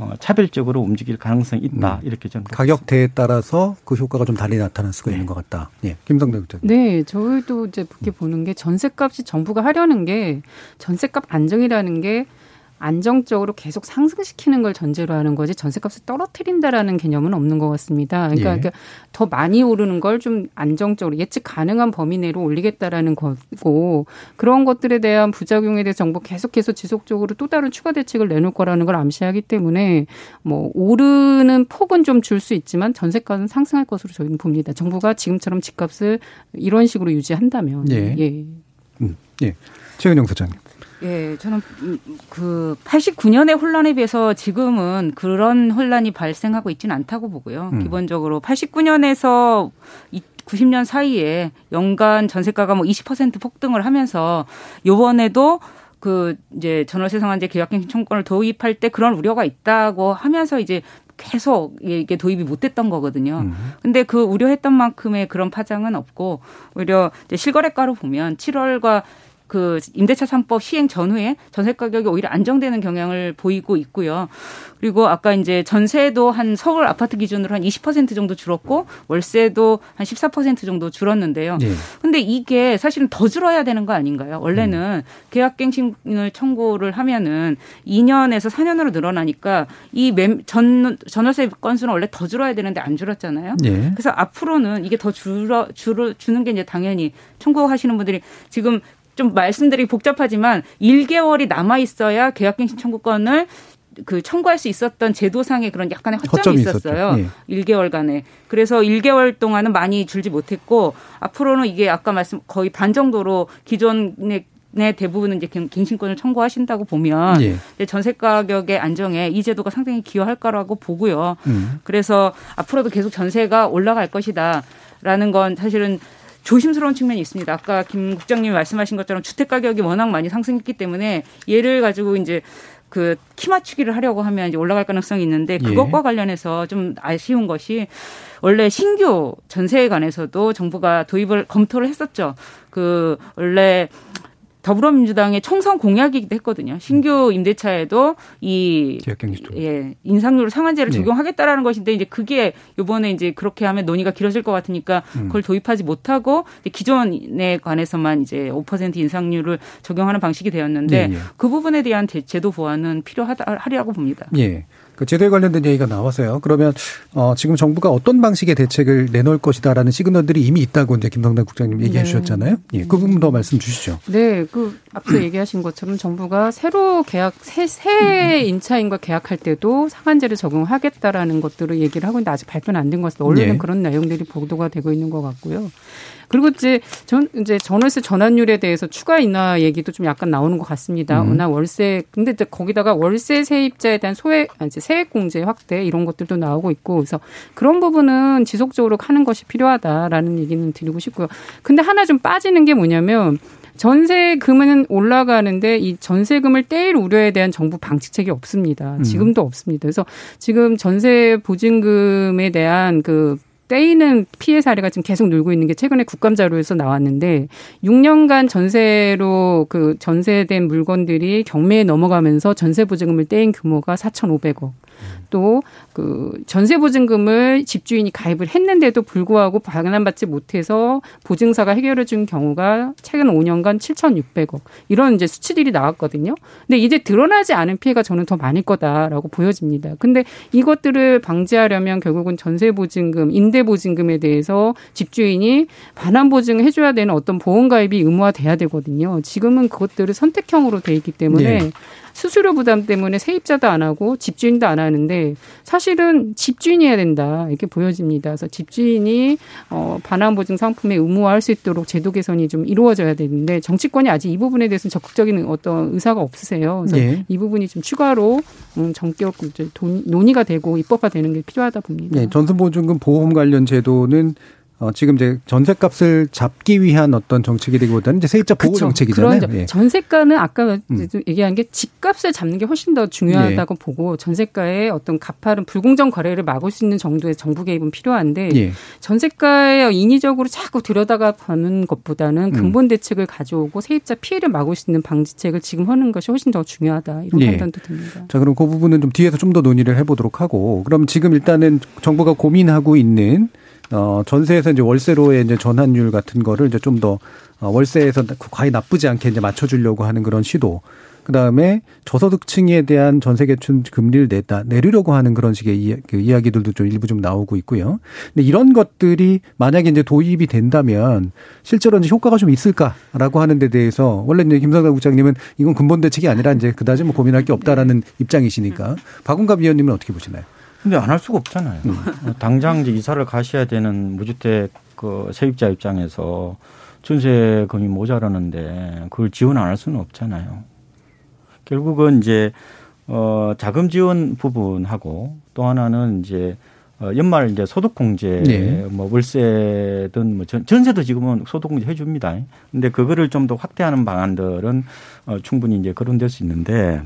어, 차별적으로 움직일 가능성이 있다. 음. 이렇게 저는 가격대에 따라서 그 효과가 좀 달리 나타날 수가 네. 있는 것 같다. 예. 김성대 국장님. 네, 저희도 이제 그렇게 보는 게 전세값이 정부가 하려는 게 전세값 안정이라는 게 안정적으로 계속 상승시키는 걸 전제로 하는 거지 전세값을 떨어뜨린다라는 개념은 없는 것 같습니다. 그러니까, 예. 그러니까 더 많이 오르는 걸 좀 안정적으로 예측 가능한 범위 내로 올리겠다라는 거고 그런 것들에 대한 부작용에 대해 정부 계속해서 지속적으로 또 다른 추가 대책을 내놓을 거라는 걸 암시하기 때문에 뭐 오르는 폭은 좀 줄 수 있지만 전세값은 상승할 것으로 저희는 봅니다. 정부가 지금처럼 집값을 이런 식으로 유지한다면 예. 예. 음, 예. 최은영 소장님. 예, 저는 그 89년의 혼란에 비해서 지금은 그런 혼란이 발생하고 있지는 않다고 보고요. 음. 기본적으로 89년에서 90년 사이에 연간 전세가가 뭐 20% 폭등을 하면서 요번에도 그 이제 전월세 상한제 계약갱신 청권을 도입할 때 그런 우려가 있다고 하면서 이제 계속 이게 도입이 못 됐던 거거든요. 음. 근데 그 우려했던 만큼의 그런 파장은 없고 오히려 이제 실거래가로 보면 7월과 그 임대차 3법 시행 전후에 전세 가격이 오히려 안정되는 경향을 보이고 있고요. 그리고 아까 이제 전세도 한 서울 아파트 기준으로 한 20% 정도 줄었고 월세도 한 14% 정도 줄었는데요. 네. 근데 이게 사실은 더 줄어야 되는 거 아닌가요? 원래는 음. 계약갱신을 청구를 하면은 2년에서 4년으로 늘어나니까 이 전 전월세 건수는 원래 더 줄어야 되는데 안 줄었잖아요. 네. 그래서 앞으로는 이게 더 줄어 줄어 주는 게 이제 당연히 청구하시는 분들이 지금 좀 말씀드리기 복잡하지만 1개월이 남아 있어야 계약갱신 청구권을 그 청구할 수 있었던 제도상의 그런 약간의 허점이, 있었어요. 예. 1개월간에. 그래서 1개월 동안은 많이 줄지 못했고 앞으로는 이게 아까 말씀 거의 반 정도로 기존의 네, 대부분은 이제 갱신권을 청구하신다고 보면 예. 전세 가격의 안정에 이 제도가 상당히 기여할 거라고 보고요. 음. 그래서 앞으로도 계속 전세가 올라갈 것이다라는 건 사실은 조심스러운 측면이 있습니다. 아까 김 국장님이 말씀하신 것처럼 주택 가격이 워낙 많이 상승했기 때문에 얘를 가지고 이제 그 키 맞추기를 하려고 하면 이제 올라갈 가능성이 있는데 예. 그것과 예. 관련해서 좀 아쉬운 것이 원래 신규 전세에 관해서도 정부가 도입을 검토를 했었죠. 그 원래 더불어민주당의 총선 공약이기도 했거든요. 신규 임대차에도 이 예, 인상률 상한제를 네. 적용하겠다라는 네. 것인데 이제 그게 요번에 이제 그렇게 하면 논의가 길어질 것 같으니까 음. 그걸 도입하지 못하고 기존에 관해서만 이제 5% 인상률을 적용하는 방식이 되었는데 네, 네. 그 부분에 대한 제도 보완은 필요하다 하리라고 봅니다. 예. 그 제도에 관련된 얘기가 나와서요. 그러면 어 지금 정부가 어떤 방식의 대책을 내놓을 것이다라는 시그널들이 이미 있다고 이제 김성남 국장님 얘기해 네. 주셨잖아요. 예, 그 부분 더 말씀 주시죠. 네, 그 앞서 얘기하신 것처럼 정부가 새로 계약 새, 새 임차인과 계약할 때도 상한제를 적용하겠다라는 것들을 얘기를 하고 있는데 아직 발표는 안 된 것 같습니다. 원래는 네. 그런 내용들이 보도가 되고 있는 것 같고요. 그리고 이제 전 이제 전월세 전환율에 대해서 추가 인하 얘기도 좀 약간 나오는 것 같습니다. 음. 워낙 월세 근데 이제 거기다가 월세 세입자에 대한 소액 아, 이제 세액 공제 확대 이런 것들도 나오고 있고 그래서 그런 부분은 지속적으로 하는 것이 필요하다라는 얘기는 드리고 싶고요. 근데 하나 좀 빠지는 게 뭐냐면 전세금은 올라가는데 이 전세금을 떼일 우려에 대한 정부 방지책이 없습니다. 음. 지금도 음. 없습니다. 그래서 지금 전세 보증금에 대한 그 떼이는 피해 사례가 지금 계속 늘고 있는 게 최근에 국감 자료에서 나왔는데 6년간 전세로 그 전세된 물건들이 경매에 넘어가면서 전세 보증금을 떼인 규모가 4,500억. 또 그 전세 보증금을 집주인이 가입을 했는데도 불구하고 반환받지 못해서 보증사가 해결해 준 경우가 최근 5년간 7,600억 이런 이제 수치들이 나왔거든요. 근데 이제 드러나지 않은 피해가 저는 더 많을 거다라고 보여집니다. 근데 이것들을 방지하려면 결국은 전세 보증금, 임대 보증금에 대해서 집주인이 반환 보증을 해줘야 되는 어떤 보험 가입이 의무화돼야 되거든요. 지금은 그것들을 선택형으로 돼 있기 때문에 네. 수수료 부담 때문에 세입자도 안 하고 집주인도 안 하는데 사실은 집주인이 해야 된다 이렇게 보여집니다. 그래서 집주인이 어 반환 보증 상품에 의무화할 수 있도록 제도 개선이 좀 이루어져야 되는데 정치권이 아직 이 부분에 대해서는 적극적인 어떤 의사가 없으세요. 그래서 네. 이 부분이 좀 추가로 음 정격 논의가 되고 입법화되는 게 필요하다 봅니다. 네, 전수보증금 보험 관련 제도는 어, 지금 이제 전세값을 잡기 위한 어떤 정책이되기보다는 이제 세입자 보호 그쵸. 정책이잖아요. 예. 전세가는 아까 음. 얘기한 게 집값을 잡는 게 훨씬 더 중요하다고 예. 보고 전세가의 어떤 가파른 불공정 거래를 막을 수 있는 정도의 정부 개입은 필요한데 예. 전세가에 인위적으로 자꾸 들여다가 보는 것보다는 음. 근본 대책을 가져오고 세입자 피해를 막을 수 있는 방지책을 지금 하는 것이 훨씬 더 중요하다 이런 예. 판단도 듭니다. 자 그럼 그 부분은 좀 뒤에서 좀 더 논의를 해보도록 하고 그럼 지금 일단은 정부가 고민하고 있는 어, 전세에서 이제 월세로의 이제 전환율 같은 거를 이제 좀더 어, 월세에서 과히 나쁘지 않게 이제 맞춰주려고 하는 그런 시도. 그 다음에 저소득층에 대한 전세 개춘 금리를 내다 내리려고 하는 그런 식의 이야, 그 이야기들도 좀 일부 좀 나오고 있고요. 근데 이런 것들이 만약에 이제 도입이 된다면 실제로 이제 효과가 좀 있을까라고 하는 데 대해서 원래 이제 김성달 국장님은 이건 근본 대책이 아니라 이제 그다지 뭐 고민할 게 없다라는 입장이시니까 박은갑 위원님은 어떻게 보시나요? 근데 안 할 수가 없잖아요. 음. 당장 이제 이사를 가셔야 되는 무주택 그 세입자 입장에서 전세금이 모자라는데 그걸 지원 안 할 수는 없잖아요. 결국은 이제 어 자금 지원 부분하고 또 하나는 이제 어 연말 이제 소득공제 네. 뭐 월세든 뭐 전, 전세도 지금은 소득공제 해줍니다. 근데 그거를 좀 더 확대하는 방안들은 어 충분히 이제 거론될 수 있는데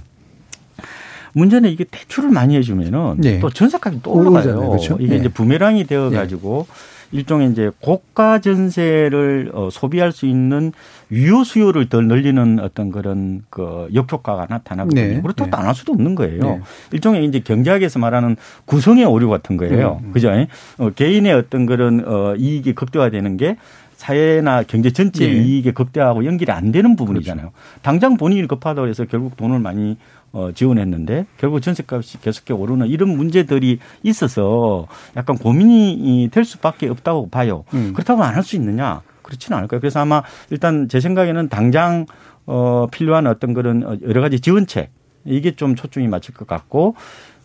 문제는 이게 대출을 많이 해주면은 네. 또 전세값이 또 올라가요. 그렇죠? 이게 네. 이제 부메랑이 되어 가지고 일종의 이제 고가 전세를 어, 소비할 수 있는 유효 수요를 더 늘리는 어떤 그런 그 역효과가 나타나거든요. 네. 그렇다고 네. 안할 수도 없는 거예요. 네. 일종의 이제 경제학에서 말하는 구성의 오류 같은 거예요. 그죠? 어, 개인의 어떤 그런 어, 이익이 극대화되는 게 사회나 경제 전체의 예. 이익에 극대화하고 연결이 안 되는 부분이잖아요. 당장 본인이 급하다고 해서 결국 돈을 많이 어, 지원했는데 결국 전세값이 계속해 오르는 이런 문제들이 있어서 약간 고민이 될 수밖에 없다고 봐요. 음. 그렇다고 안 할 수 있느냐? 그렇지는 않을 거예요. 그래서 아마 일단 제 생각에는 당장 어, 필요한 어떤 그런 어, 여러 가지 지원책 이게 좀 초점이 맞출 것 같고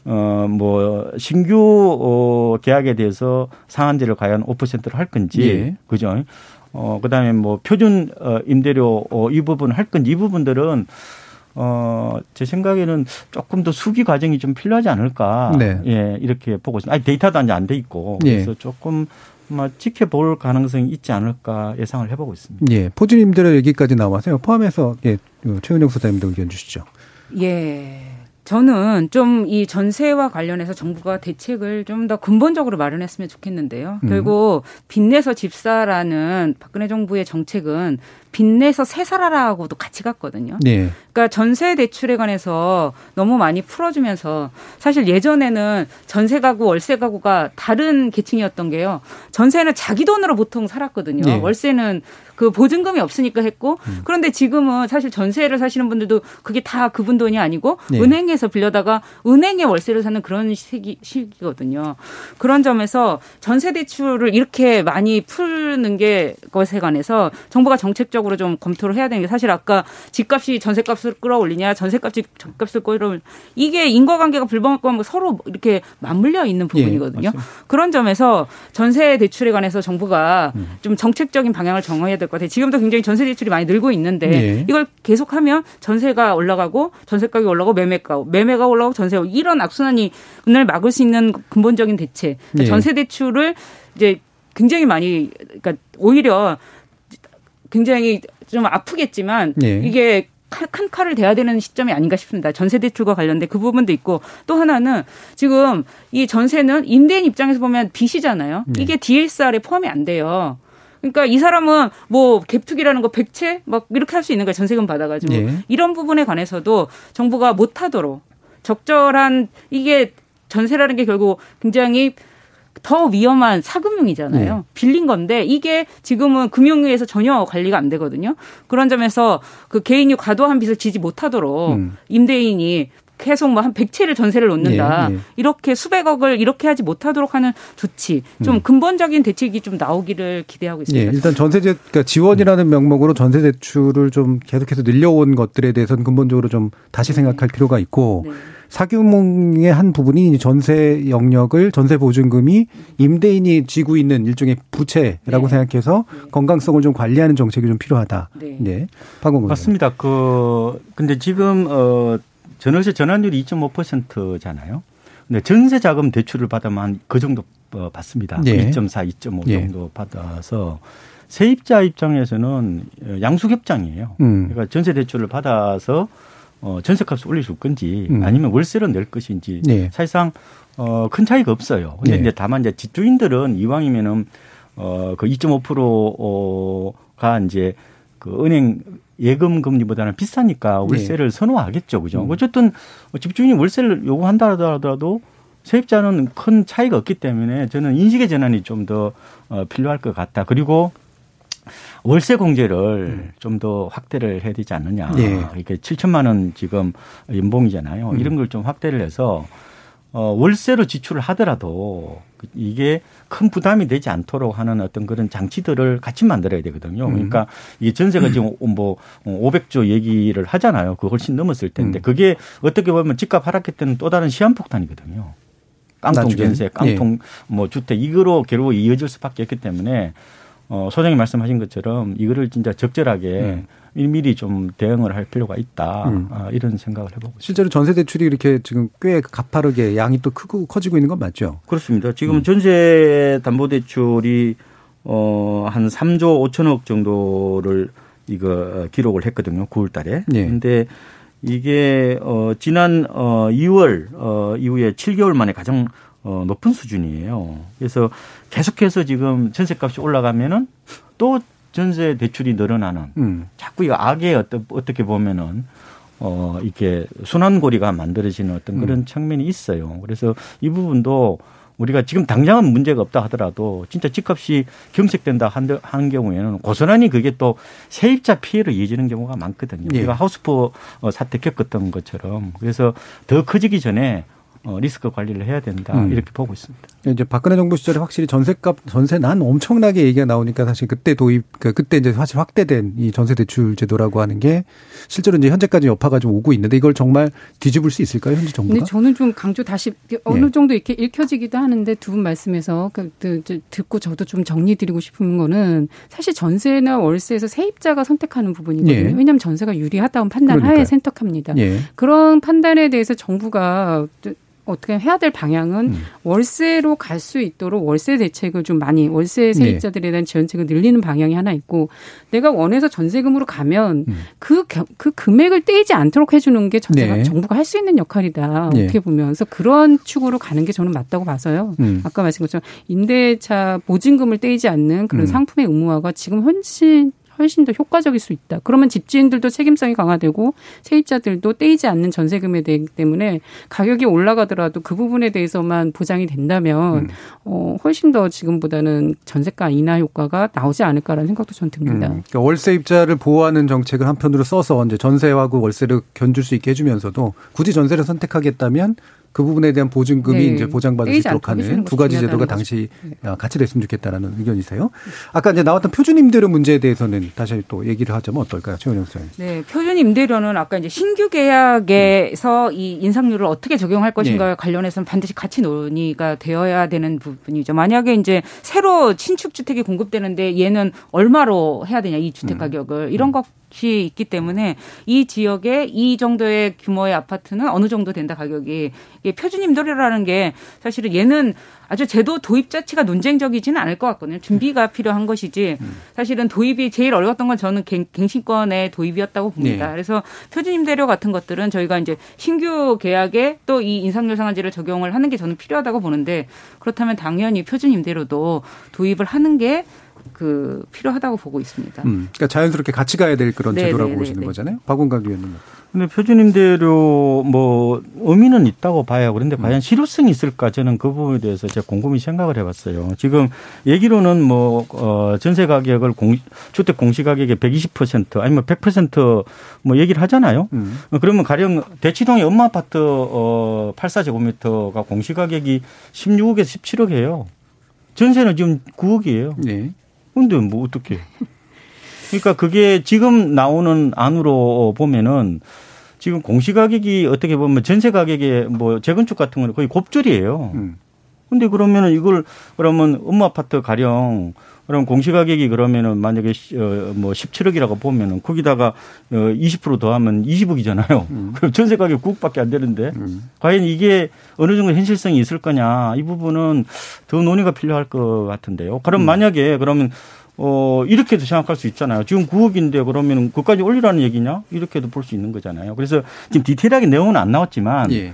어, 뭐, 신규, 어, 계약에 대해서 상한제를 과연 5%로 할 건지, 예. 그죠? 어, 그 다음에 뭐, 표준, 어, 임대료, 어, 이 부분 할 건지, 이 부분들은, 어, 제 생각에는 조금 더 수기 과정이 좀 필요하지 않을까. 네. 예, 이렇게 보고 있습니다. 아니, 데이터도 아직 안 돼 있고. 예. 그래서 조금, 아마 지켜볼 가능성이 있지 않을까 예상을 해보고 있습니다. 예, 포주님들의 얘기까지 나와서요. 포함해서 예, 최은영 소장님도 의견 주시죠. 예. 저는 좀 이 전세와 관련해서 정부가 대책을 좀 더 근본적으로 마련했으면 좋겠는데요. 음. 결국 빚내서 집사라는 박근혜 정부의 정책은 빚내서 세살아라하고도 같이 갔거든요. 예. 그러니까 전세 대출에 관해서 너무 많이 풀어주면서 사실 예전에는 전세 가구, 월세 가구가 다른 계층이었던 게요. 전세는 자기 돈으로 보통 살았거든요. 예. 월세는 그 보증금이 없으니까 했고 그런데 지금은 사실 전세를 사시는 분들도 그게 다 그분 돈이 아니고 예. 은행에서 빌려다가 은행에 월세를 사는 그런 시기, 시기거든요. 그런 점에서 전세 대출을 이렇게 많이 푸는 게 것에 관해서 정부가 정책적 으로 좀 검토를 해야 되는 게 사실 아까 집값이 전세값을 끌어올리냐 전세값이 집값을 끌어올 이게 인과관계가 불분명하고 서로 이렇게 맞물려 있는 부분이거든요. 그런 점에서 전세 대출에 관해서 정부가 좀 정책적인 방향을 정해야 될 것 같아요. 지금도 굉장히 전세 대출이 많이 늘고 있는데 예. 이걸 계속하면 전세가 올라가고 전세 가격이 올라가고 매매가 매매가 올라가고 전세가 이런 악순환이 을 막을 수 있는 근본적인 대책. 그러니까 예. 전세 대출을 이제 굉장히 많이 그러니까 오히려 굉장히 좀 아프겠지만 예. 이게 칼- 큰 칼을 대야 되는 시점이 아닌가 싶습니다. 전세 대출과 관련된 그 부분도 있고 또 하나는 지금 이 전세는 임대인 입장에서 보면 빚이잖아요. 네. 이게 DSR에 포함이 안 돼요. 그러니까 이 사람은 뭐 갭투기라는 거 백채 막 이렇게 할 수 있는 거예요. 전세금 받아가지고 예. 이런 부분에 관해서도 정부가 못하도록 적절한 이게 전세라는 게 결국 굉장히 더 위험한 사금융이잖아요. 네. 빌린 건데 이게 지금은 금융위에서 전혀 관리가 안 되거든요. 그런 점에서 그 개인이 과도한 빚을 지지 못하도록 음. 임대인이 계속 뭐 한 100채를 전세를 놓는다. 예, 예. 이렇게 수백억을 이렇게 하지 못하도록 하는 조치. 좀 음. 근본적인 대책이 좀 나오기를 기대하고 예, 있습니다. 일단 전세 제 그러니까 지원이라는 명목으로 전세 대출을 좀 계속해서 늘려온 것들에 대해서는 근본적으로 좀 다시 생각할 필요가 있고 네. 사규몽의 한 부분이 전세 영역을 전세 보증금이 임대인이 쥐고 있는 일종의 부채라고 네. 생각해서 건강성을 좀 관리하는 정책이 좀 필요하다. 네. 네. 박원 맞습니다. 그 근데 지금 어 전월세 전환율이 2.5%잖아요. 근데 전세 자금 대출을 받으면 한그 정도 어, 받습니다. 예. 2.4, 2.5 예. 정도 받아서 세입자 입장에서는 양수협장이에요. 음. 그러니까 전세 대출을 받아서 어, 전세값을 올릴 건지 음. 아니면 월세로 낼 것인지 네. 사실상 어, 큰 차이가 없어요. 근데 네. 이제 다만 이제 집주인들은 이왕이면은 어, 그 2.5%가 이제 그 은행 예금 금리보다는 비싸니까 월세를 선호하겠죠. 그죠? 음. 어쨌든 집주인이 월세를 요구한다 하더라도 세입자는 큰 차이가 없기 때문에 저는 인식의 전환이 좀더 어, 필요할 것 같다. 그리고 월세 공제를 좀 더 확대를 해야 되지 않느냐. 예. 이게 7천만 원 지금 연봉이잖아요. 음. 이런 걸 좀 확대를 해서 어, 월세로 지출을 하더라도 이게 큰 부담이 되지 않도록 하는 어떤 그런 장치들을 같이 만들어야 되거든요. 음. 그러니까 이게 전세가 지금 뭐 500조 얘기를 하잖아요. 그 훨씬 넘었을 텐데 음. 그게 어떻게 보면 집값 하락했다는 또 다른 시한폭탄이거든요. 깡통. 전세, 깡통 뭐 주택 이거로 결국 이어질 수밖에 없기 때문에 어, 소장님 말씀하신 것처럼 이거를 진짜 적절하게 음. 일일이 좀 대응을 할 필요가 있다. 음. 아, 이런 생각을 해보고 있습니다. 실제로 전세 대출이 이렇게 지금 꽤 가파르게 양이 또 크고 커지고 있는 건 맞죠? 그렇습니다. 지금 음. 전세 담보 대출이 어 한 3조 5천억 정도를 이거 기록을 했거든요. 9월 달에. 예. 근데 이게 어 지난 어 2월 어 이후에 7개월 만에 가장 어 높은 수준이에요. 그래서 계속해서 지금 전세값이 올라가면은 또 전세 대출이 늘어나는 음. 자꾸 이 악의 어떤 어떻게 보면은 어 이렇게 순환고리가 만들어지는 어떤 그런 음. 측면이 있어요. 그래서 이 부분도 우리가 지금 당장은 문제가 없다 하더라도 진짜 집값이 경색된다 하는 경우에는 고스란히 그게 또 세입자 피해로 이어지는 경우가 많거든요. 예. 우리가 하우스포 사태 겪었던 것처럼 그래서 더 커지기 전에 어, 리스크 관리를 해야 된다 음. 이렇게 보고 있습니다. 이제 박근혜 정부 시절에 확실히 전세값 전세 난 엄청나게 얘기가 나오니까 사실 그때 도입 그 그때 이제 사실 확대된 이 전세 대출 제도라고 하는 게 실제로 이제 현재까지 여파가 좀 오고 있는데 이걸 정말 뒤집을 수 있을까요 현재 정부가? 근데 저는 좀 강조 다시 어느 네. 정도 이렇게 읽혀지기도 하는데 두 분 말씀에서 그, 듣고 저도 좀 정리드리고 싶은 거는 사실 전세나 월세에서 세입자가 선택하는 부분이거든요. 예. 왜냐하면 전세가 유리하다는 판단 하에 선택합니다. 예. 그런 판단에 대해서 정부가 어떻게 해야 될 방향은 음. 월세로 갈 수 있도록 월세 대책을 좀 많이 월세 네. 세입자들에 대한 지원책을 늘리는 방향이 하나 있고 내가 원해서 전세금으로 가면 그그 음. 그 금액을 떼이지 않도록 해주는 게 전세가 네. 정부가 할 수 있는 역할이다 네. 어떻게 보면 그래서 그런 축으로 가는 게 저는 맞다고 봐서요. 음. 아까 말씀 것처럼 임대차 보증금을 떼이지 않는 그런 음. 상품의 의무화가 지금 훨씬 훨씬 더 효과적일 수 있다. 그러면 집주인들도 책임성이 강화되고 세입자들도 떼이지 않는 전세금에 대기 때문에 가격이 올라가더라도 그 부분에 대해서만 보장이 된다면 음. 어, 훨씬 더 지금보다는 전세가 인하 효과가 나오지 않을까라는 생각도 전 듭니다. 음. 그러니까 월세 입자를 보호하는 정책을 한편으로 써서 이제 전세하고 월세를 견줄 수 있게 해주면서도 굳이 전세를 선택하겠다면 그 부분에 대한 보증금이 네. 이제 보장받을 수 있도록 하는 두 가지 제도가 당시 네. 같이 됐으면 좋겠다라는 의견이세요. 아까 이제 나왔던 표준 임대료 문제에 대해서는 다시 또 얘기를 하자면 어떨까요, 최원영 선생님? 네, 표준 임대료는 아까 이제 신규 계약에서 음. 이 인상률을 어떻게 적용할 것인가와 네. 관련해서는 반드시 같이 논의가 되어야 되는 부분이죠. 만약에 이제 새로 신축 주택이 공급되는데 얘는 얼마로 해야 되냐 이 주택 음. 가격을 이런 음. 것 값이 있기 때문에 이 지역에 이 정도의 규모의 아파트는 어느 정도 된다 가격이 이게 표준 임대료라는 게 사실은 얘는 아주 제도 도입 자체가 논쟁적이지는 않을 것 같거든요. 준비가 필요한 것이지 사실은 도입이 제일 어려웠던 건 저는 갱신권의 도입이었다고 봅니다. 네. 그래서 표준 임대료 같은 것들은 저희가 이제 신규 계약에 또 이 인상률 상한제를 적용을 하는 게 저는 필요하다고 보는데 그렇다면 당연히 표준 임대료도 도입을 하는 게 그 필요하다고 보고 있습니다. 음, 그러니까 자연스럽게 같이 가야 될 그런 네네네네. 제도라고 네, 보시는 네, 네. 거잖아요. 박원갑 위원님. 근데 표준임대료 뭐 의미는 있다고 봐요. 그런데 음. 과연 실효성이 있을까 저는 그 부분에 대해서 제가 곰곰이 생각을 해봤어요. 지금 얘기로는 뭐 어, 전세 가격을 공, 주택 공시 가격의 120% 아니면 100%뭐 얘기를 하잖아요. 음. 그러면 가령 대치동의 엄마 아파트 어, 84제곱미터가 공시 가격이 16억에서 17억이에요. 전세는 지금 9억이에요. 네. 근데 뭐 어떻게? 그러니까 그게 지금 나오는 안으로 보면은 지금 공시 가격이 어떻게 보면 전세 가격에 뭐 재건축 같은 거는 거의 곱절이에요. 음. 근데 그러면은 이걸 그러면 엄마 아파트 가령 그럼 공시 가격이 그러면은 만약에 어뭐 17억이라고 보면은 거기다가 어20% 더하면 20억이잖아요. 음. 그럼 전세 가격 9억밖에 안 되는데 음. 과연 이게 어느 정도 현실성이 있을 거냐 이 부분은 더 논의가 필요할 것 같은데요. 그럼 음. 만약에 그러면 어, 이렇게도 생각할 수 있잖아요. 지금 9억인데 그러면 그까지 올리라는 얘기냐? 이렇게도 볼 수 있는 거잖아요. 그래서 지금 디테일하게 내용은 안 나왔지만, 예.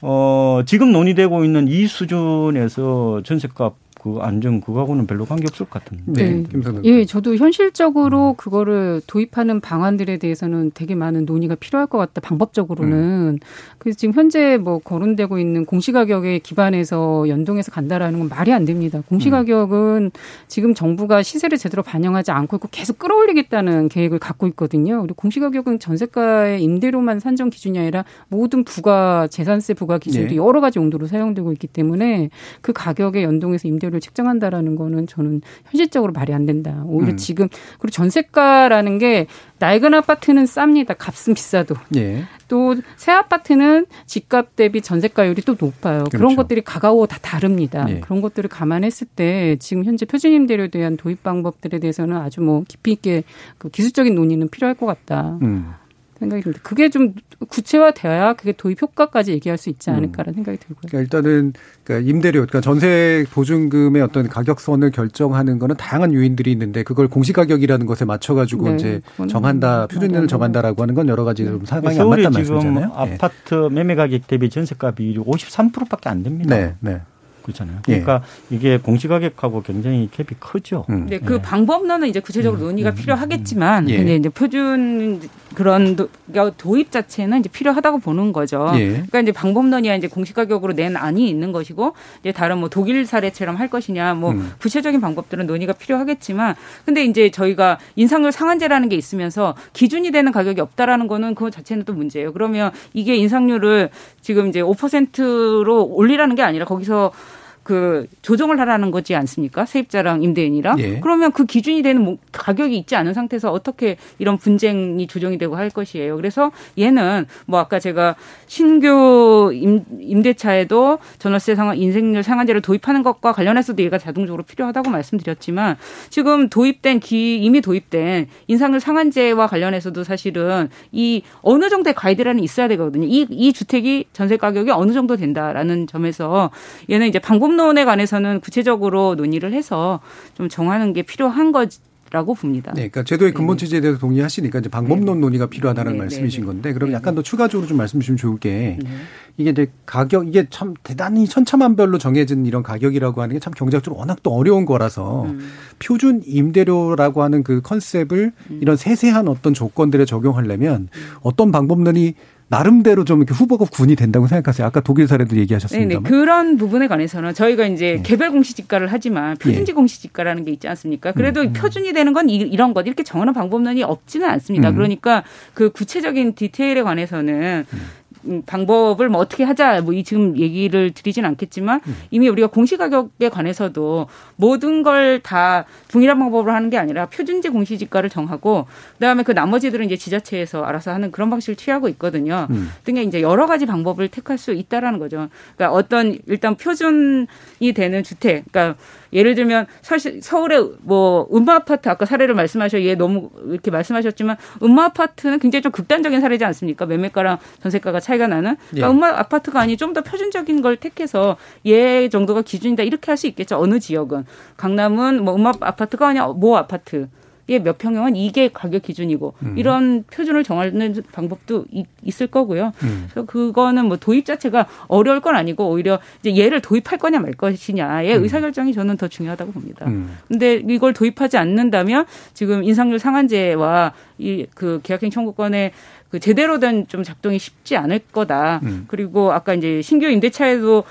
어, 지금 논의되고 있는 이 수준에서 전세값 그 안정 그거하고는 별로 관계 없을 것 같은데. 네. 네. 예, 저도 현실적으로 음. 그거를 도입하는 방안들에 대해서는 되게 많은 논의가 필요할 것 같다. 방법적으로는. 음. 그래서 지금 현재 뭐 거론되고 있는 공시가격에 기반해서 연동해서 간다라는 건 말이 안 됩니다. 공시가격은 음. 지금 정부가 시세를 제대로 반영하지 않고 있고 계속 끌어올리겠다는 계획을 갖고 있거든요. 그리고 공시가격은 전세가의 임대료만 산정 기준이 아니라 모든 부가 재산세 부가 기준도 네. 여러 가지 용도로 사용되고 있기 때문에 그 가격에 연동해서 임대료 임대료를 책정한다라는 거는 저는 현실적으로 말이 안 된다. 오히려 음. 지금 그리고 전세가라는 게 낡은 아파트는 쌉니다. 값은 비싸도. 예. 또새 아파트는 집값 대비 전세가율이 또 높아요. 그렇죠. 그런 것들이 가가오 다 다릅니다. 예. 그런 것들을 감안했을 때 지금 현재 표준임대료에 대한 도입 방법들에 대해서는 아주 뭐 깊이 있게 그 기술적인 논의는 필요할 것 같다. 음. 생각이 듭니다. 그게 좀 구체화되어야 그게 도입 효과까지 얘기할 수 있지 않을까라는 생각이 들고요. 그러니까 일단은 그러니까 임대료, 그러니까 전세 보증금의 어떤 가격선을 결정하는 거는 다양한 요인들이 있는데 그걸 공시가격이라는 것에 맞춰가지고 네, 이제 정한다, 표준을 정한다라고 하는 건 여러 가지 좀 상황이 안 맞다는 말씀이잖아요. 예. 아파트 매매 가격 대비 전세가 비율이 53%밖에 안 됩니다. 네, 네. 그렇잖아요. 그러니까 이게 공시가격하고 굉장히 갭이 크죠. 음. 네, 그 예. 방법론은 이제 구체적으로 논의가 필요하겠지만, 예. 근데 이제 표준 그런 도, 그러니까 도입 자체는 이제 필요하다고 보는 거죠. 예. 그러니까 이제 방법론이야 이제 공시 가격으로 낸 안이 있는 것이고, 이제 다른 뭐 독일 사례처럼 할 것이냐, 뭐 음. 구체적인 방법들은 논의가 필요하겠지만, 근데 이제 저희가 인상률 상한제라는 게 있으면서 기준이 되는 가격이 없다라는 거는 그거 자체는 또 문제예요. 그러면 이게 인상률을 지금 이제 5%로 올리라는 게 아니라 거기서 그 조정을 하라는 거지 않습니까? 세입자랑 임대인이랑. 예. 그러면 그 기준이 되는 뭐 가격이 있지 않은 상태에서 어떻게 이런 분쟁이 조정이 되고 할 것이에요. 그래서 얘는 뭐 아까 제가 신규 임, 임대차에도 전월세 상한 인생률 상한제를 도입하는 것과 관련해서도 얘가 자동적으로 필요하다고 말씀드렸지만 지금 도입된 기 이미 도입된 인상률 상한제와 관련해서도 사실은 이 어느 정도의 가이드라인이 있어야 되거든요. 이, 이 주택이 전세 가격이 어느 정도 된다라는 점에서 얘는 이제 방법론 에 관해서는 구체적으로 논의를 해서 좀 정하는 게 필요한 거라고 봅니다. 네, 그러니까 제도의 근본 취지에 대해서 동의하시니까 이제 방법론 논의가 필요하다는 네, 말씀이신 네, 건데 그럼 약간 더 추가적으로 좀 말씀 주시면 좋을 게 네. 이게 이제 가격 이게 참 대단히 천차만별로 정해진 이런 가격이라고 하는 게 참 경제학적으로 워낙 또 어려운 거라서 음. 표준 임대료라고 하는 그 컨셉을 이런 세세한 어떤 조건들에 적용하려면 어떤 방법론이 나름대로 좀 이렇게 후보가 군이 된다고 생각하세요. 아까 독일 사례도 네네 얘기하셨습니다만. 그런 부분에 관해서는 저희가 이제 네. 개별 공시지가를 하지만 표준지 공시지가라는 게 있지 않습니까? 그래도 음, 표준이 되는 건 이, 이런 것 이렇게 정하는 방법론이 없지는 않습니다. 음. 그러니까 그 구체적인 디테일에 관해서는 음, 방법을 뭐 어떻게 하자 뭐 이 지금 얘기를 드리진 않겠지만 음. 이미 우리가 공시 가격에 관해서도 모든 걸 다 동일한 방법으로 하는 게 아니라 표준지 공시지가를 정하고 그다음에 그 나머지들은 이제 지자체에서 알아서 하는 그런 방식을 취하고 있거든요. 음. 등의 이제 여러 가지 방법을 택할 수 있다라는 거죠. 그러니까 어떤 일단 표준이 되는 주택, 그러니까 예를 들면 사실 서울의 뭐 음마 아파트 아까 사례를 말씀하셔 얘 너무 이렇게 말씀하셨지만 음마 아파트는 굉장히 좀 극단적인 사례지 않습니까? 매매가랑 전세가가 차이가 나는 그러니까 예. 음마 아파트가 아니 좀더 표준적인 걸 택해서 얘 정도가 기준이다 이렇게 할 수 있겠죠. 어느 지역은 강남은 뭐 음마 아파트가 아니야 모 아파트. 몇 평형은 이게 가격 기준이고 음. 이런 표준을 정하는 방법도 이- 있을 거고요. 음. 그래서 그거는 뭐 도입 자체가 어려울 건 아니고 오히려 이제 얘를 도입할 거냐 말 것이냐의 음. 의사결정이 저는 더 중요하다고 봅니다. 음. 근데 이걸 도입하지 않는다면 지금 인상률 상한제와 이 그 계약행 청구권의 그 제대로 된 좀 작동이 쉽지 않을 거다. 음. 그리고 아까 이제 신규 임대차에도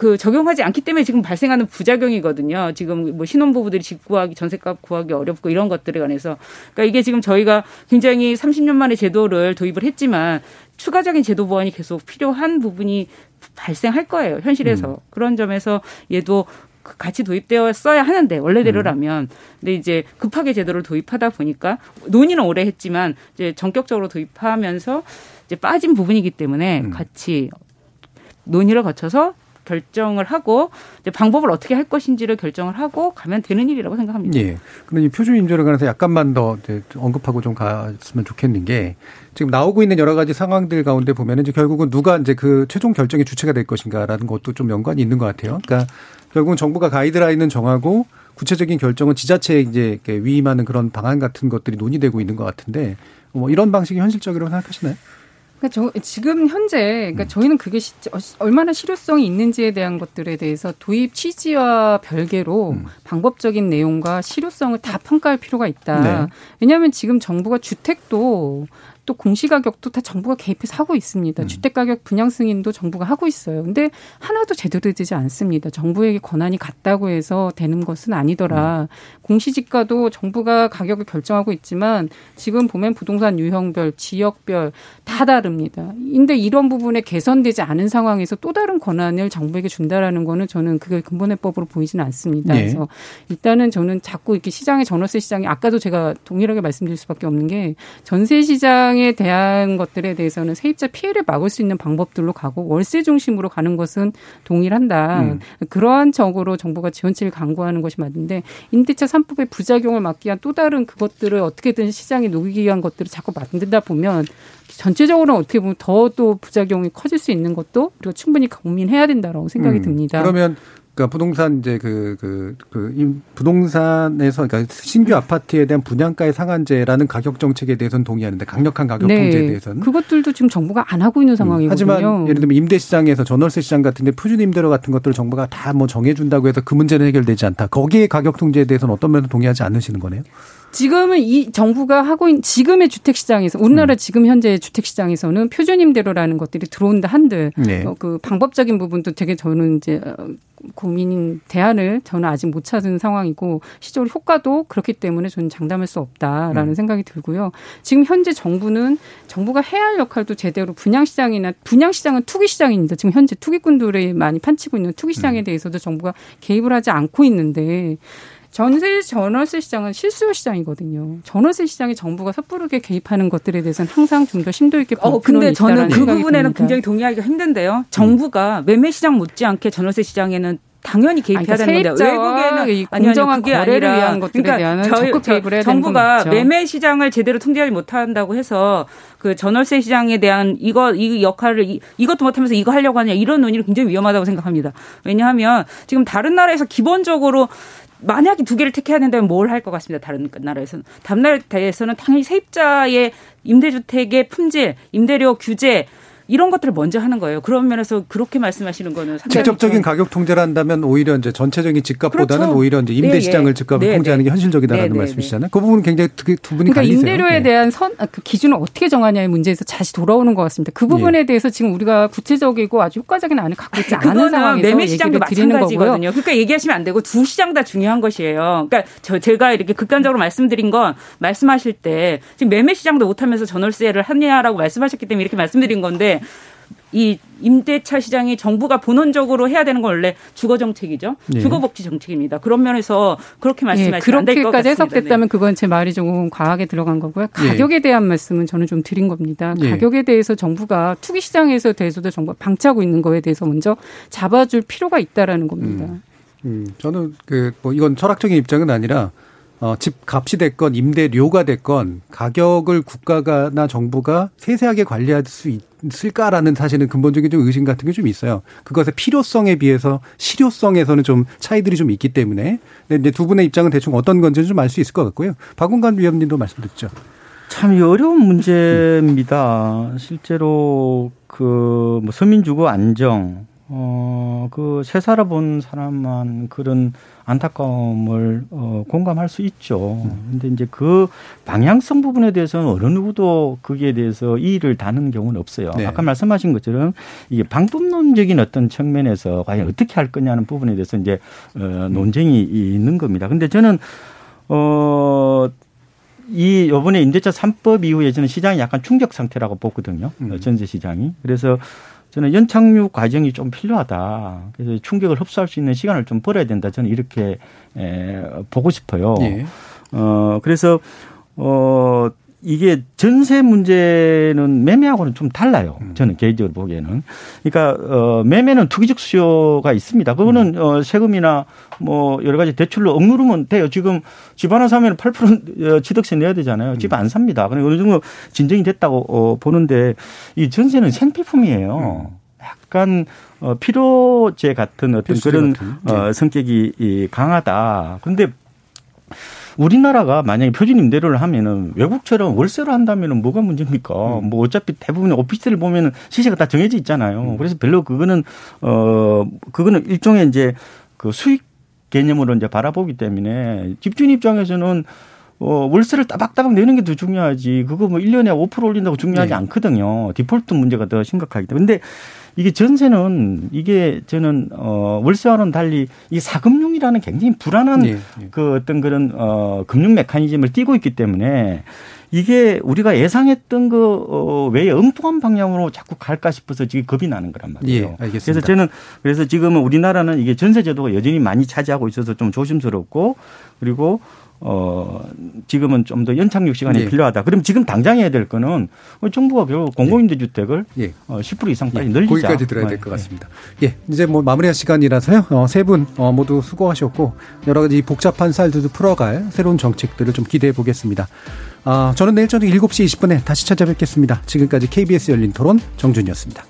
그 적용하지 않기 때문에 지금 발생하는 부작용이거든요. 지금 뭐 신혼부부들이 집 구하기 전세값 구하기 어렵고 이런 것들에 관해서 그러니까 이게 지금 저희가 굉장히 30년 만에 제도를 도입을 했지만 추가적인 제도 보완이 계속 필요한 부분이 발생할 거예요. 현실에서 음. 그런 점에서 얘도 그 같이 도입되어 써야 하는데 원래대로라면 근데 이제 급하게 제도를 도입하다 보니까 논의는 오래 했지만 이제 전격적으로 도입하면서 이제 빠진 부분이기 때문에 음. 같이 논의를 거쳐서 결정을 하고 이제 방법을 어떻게 할 것인지를 결정을 하고 가면 되는 일이라고 생각합니다. 예. 그런데 이 표준 임대료에 관해서 약간만 더 언급하고 좀 갔으면 좋겠는 게 지금 나오고 있는 여러 가지 상황들 가운데 보면은 이제 결국은 누가 이제 그 최종 결정의 주체가 될 것인가라는 것도 좀 연관이 있는 것 같아요. 그러니까 결국은 정부가 가이드라인은 정하고 구체적인 결정은 지자체에 이제 위임하는 그런 방안 같은 것들이 논의되고 있는 것 같은데 뭐 이런 방식이 현실적이라고 생각하시나요? 그러니까 저 지금 현재 그러니까 저희는 그게 시, 얼마나 실효성이 있는지에 대한 것들에 대해서 도입 취지와 별개로 음. 방법적인 내용과 실효성을 다 평가할 필요가 있다. 네. 왜냐하면 지금 정부가 주택도 또 공시가격도 다 정부가 개입해서 하고 있습니다. 음. 주택가격 분양 승인도 정부가 하고 있어요. 근데 하나도 제대로 되지 않습니다. 정부에게 권한이 갔다고 해서 되는 것은 아니더라. 공시지가도 정부가 가격을 결정하고 있지만 지금 보면 부동산 유형별, 지역별 다 다릅니다. 근데 이런 부분에 개선되지 않은 상황에서 또 다른 권한을 정부에게 준다라는 거는 저는 그게 근본해법으로 보이지는 않습니다. 네. 그래서 일단은 저는 자꾸 이렇게 시장의 전월세 시장이 아까도 제가 동일하게 말씀드릴 수밖에 없는 게 전세 시장의 등에 대한 것들에 대해서는 세입자 피해를 막을 수 있는 방법들로 가고 월세 중심으로 가는 것은 동일한다. 음. 그러한 적으로 정부가 지원책을 강구하는 것이 맞는데 임대차 3법의 부작용을 막기 위한 또 다른 그것들을 어떻게든 시장에 녹이기 위한 것들을 자꾸 만든다 보면 전체적으로는 어떻게 보면 더 또 부작용이 커질 수 있는 것도 우리가 충분히 고민해야 된다라고 생각이 음. 듭니다. 그러면 그러니까 부동산 이제 그, 그, 그, 부동산에서 그러니까 신규 아파트에 대한 분양가의 상한제라는 가격 정책에 대해서는 동의하는데 강력한 가격 네. 통제에 대해서는 그것들도 지금 정부가 안 하고 있는 음. 상황이거든요. 하지만 예를 들면 임대 시장에서 전월세 시장 같은데 표준 임대료 같은 것들 정부가 다 뭐 정해준다고 해서 그 문제는 해결되지 않다. 거기에 가격 통제에 대해서는 어떤 면에서 동의하지 않으시는 거네요? 지금은 이 정부가 하고 있는 지금의 주택 시장에서 우리나라 음. 지금 현재 주택 시장에서는 표준 임대료라는 것들이 들어온다 한들 네. 어, 그 방법적인 부분도 되게 저는 이제 어, 고민인 대안을 저는 아직 못 찾은 상황이고 시적으로 효과도 그렇기 때문에 저는 장담할 수 없다라는 음. 생각이 들고요. 지금 현재 정부는 정부가 해야 할 역할도 제대로 분양 시장이나 분양 시장은 투기 시장입니다. 지금 현재 투기꾼들이 많이 판치고 있는 투기 시장에 음. 대해서도 정부가 개입을 하지 않고 있는데 전세 전월세 시장은 실수요 시장이거든요. 전월세 시장에 정부가 섣부르게 개입하는 것들에 대해서는 항상 좀 더 심도 있게 어, 근데 저는 그 부분에는 듭니다. 굉장히 동의하기가 힘든데요. 정부가 매매 시장 못지않게 전월세 시장에는 당연히 개입해야 되는 건데 외국에는 공정한 그게 거래를 아니라 위한 것들에 그러니까 대한 적극 개입을 해야 정부가 매매 시장을 제대로 통제하지 못한다고 해서 그 전월세 시장에 대한 이거 이 역할을 이, 이것도 못하면서 이거 하려고 하냐 이런 논의는 굉장히 위험하다고 생각합니다. 왜냐하면 지금 다른 나라에서 기본적으로 만약에 두 개를 택해야 된다면 뭘 할 것 같습니다. 다른 나라에서는. 다른 나라에서는 당연히 세입자의 임대주택의 품질, 임대료 규제, 이런 것들을 먼저 하는 거예요. 그런 면에서 그렇게 말씀하시는 거는 직접적인 가격 통제를 한다면 오히려 이제 전체적인 집값보다는 그렇죠. 오히려 이제 임대 네, 시장을 예. 집값을 네, 통제하는 네. 게 현실적이다라는 네, 네 말씀이시잖아요. 그 부분은 굉장히 두, 두 분이 그러니까 갈리세요. 임대료에 네. 대한 선, 아, 그 기준을 어떻게 정하냐의 문제에서 다시 돌아오는 것 같습니다. 그 부분에 예. 대해서 지금 우리가 구체적이고 아주 효과적인 안을 갖고 있지 않은 상황에서 매매 시장도 마찬가지거든요. 그러니까 얘기하시면 안 되고 두 시장 다 중요한 것이에요. 그러니까 저 제가 이렇게 극단적으로 말씀드린 건 말씀하실 때 지금 매매 시장도 못하면서 전월세를 하냐라고 말씀하셨기 때문에 이렇게 말씀드린 건데 이 임대차 시장이 정부가 본원적으로 해야 되는 건 원래 주거 정책이죠. 네. 주거 복지 정책입니다. 그런 면에서 그렇게 말씀하시면 네, 안될 것 같습니다. 그렇게까지 해석됐다면 네. 그건 제 말이 조금 과하게 들어간 거고요. 가격에 네. 대한 말씀은 저는 좀 드린 겁니다. 네. 가격에 대해서 정부가 투기 시장에서 대해서도 정부가 방치하고 있는 거에 대해서 먼저 잡아줄 필요가 있다라는 겁니다. 음, 음 저는 그 뭐 이건 철학적인 입장은 아니라 어, 집 값이 됐건 임대료가 됐건 가격을 국가가나 정부가 세세하게 관리할 수 있을까라는 사실은 근본적인 좀 의심 같은 게 좀 있어요. 그것의 필요성에 비해서 실효성에서는 좀 차이들이 좀 있기 때문에 근데 이제 두 분의 입장은 대충 어떤 건지는 좀 알 수 있을 것 같고요. 박원관 위원님도 말씀 듣죠. 참 어려운 문제입니다. 실제로 그 뭐 서민주거 안정 어, 그, 새 살아본 사람만 그런 안타까움을, 어, 공감할 수 있죠. 근데 이제 그 방향성 부분에 대해서는 어느 누구도 거기에 대해서 이의를 다는 경우는 없어요. 네. 아까 말씀하신 것처럼 이게 방법론적인 어떤 측면에서 과연 어떻게 할 거냐는 부분에 대해서 이제, 어, 논쟁이 있는 겁니다. 근데 저는, 어, 이 요번에 임대차 3법 이후에 저는 시장이 약간 충격 상태라고 보거든요. 음. 전세 시장이. 그래서 저는 연착륙 과정이 좀 필요하다. 그래서 충격을 흡수할 수 있는 시간을 좀 벌어야 된다. 저는 이렇게 에, 보고 싶어요. 예. 어 그래서 어 이게 전세 문제는 매매하고는 좀 달라요. 음. 저는 개인적으로 보기에는. 그러니까 어 매매는 투기적 수요가 있습니다. 그거는 음. 어 세금이나 뭐 여러 가지 대출로 억누르면 돼요. 지금 집 하나 사면 8% 취득세 내야 되잖아요. 집 안 삽니다. 그러니 어느 정도 진정이 됐다고 어 보는데 이 전세는 생필품이에요. 음. 약간 어 필요제 같은 어떤 그런 같은. 어 네. 성격이 강하다. 근데 우리나라가 만약에 표준 임대료를 하면은 외국처럼 월세로 한다면은 뭐가 문제입니까? 음. 뭐 어차피 대부분의 오피스텔을 보면은 시세가 다 정해져 있잖아요. 음. 그래서 별로 그거는 어 그거는 일종의 이제 그 수익 개념으로 이제 바라보기 때문에 집주인 입장에서는 어, 월세를 따박따박 내는 게 더 중요하지. 그거 뭐 1년에 5% 올린다고 중요하지 네. 않거든요. 디폴트 문제가 더 심각하기 때문에. 근데 이게 전세는 이게 저는 어 월세와는 달리 이 사금융이라는 굉장히 불안한 네. 네. 그 어떤 그런 어 금융 메커니즘을 띠고 있기 때문에 이게 우리가 예상했던 그 어, 외에 엉뚱한 방향으로 자꾸 갈까 싶어서 지금 겁이 나는 거란 말이에요. 예, 알겠습니다. 그래서 저는 그래서 지금은 우리나라는 이게 전세 제도가 여전히 많이 차지하고 있어서 좀 조심스럽고 그리고 어 지금은 좀 더 연착륙 시간이 예. 필요하다. 그럼 지금 당장 해야 될 거는 어, 정부가 결국 공공임대주택을 예. 어10% 이상 빨리 예. 늘리자. 거기까지 들어야 될것 네. 같습니다. 예, 이제 뭐 마무리할 시간이라서요. 어, 세분 어, 모두 수고하셨고 여러 가지 복잡한 쌀들도 풀어갈 새로운 정책들을 좀 기대해 보겠습니다. 아, 저는 내일 저녁 7시 20분에 다시 찾아뵙겠습니다. 지금까지 KBS 열린 토론 정준이었습니다.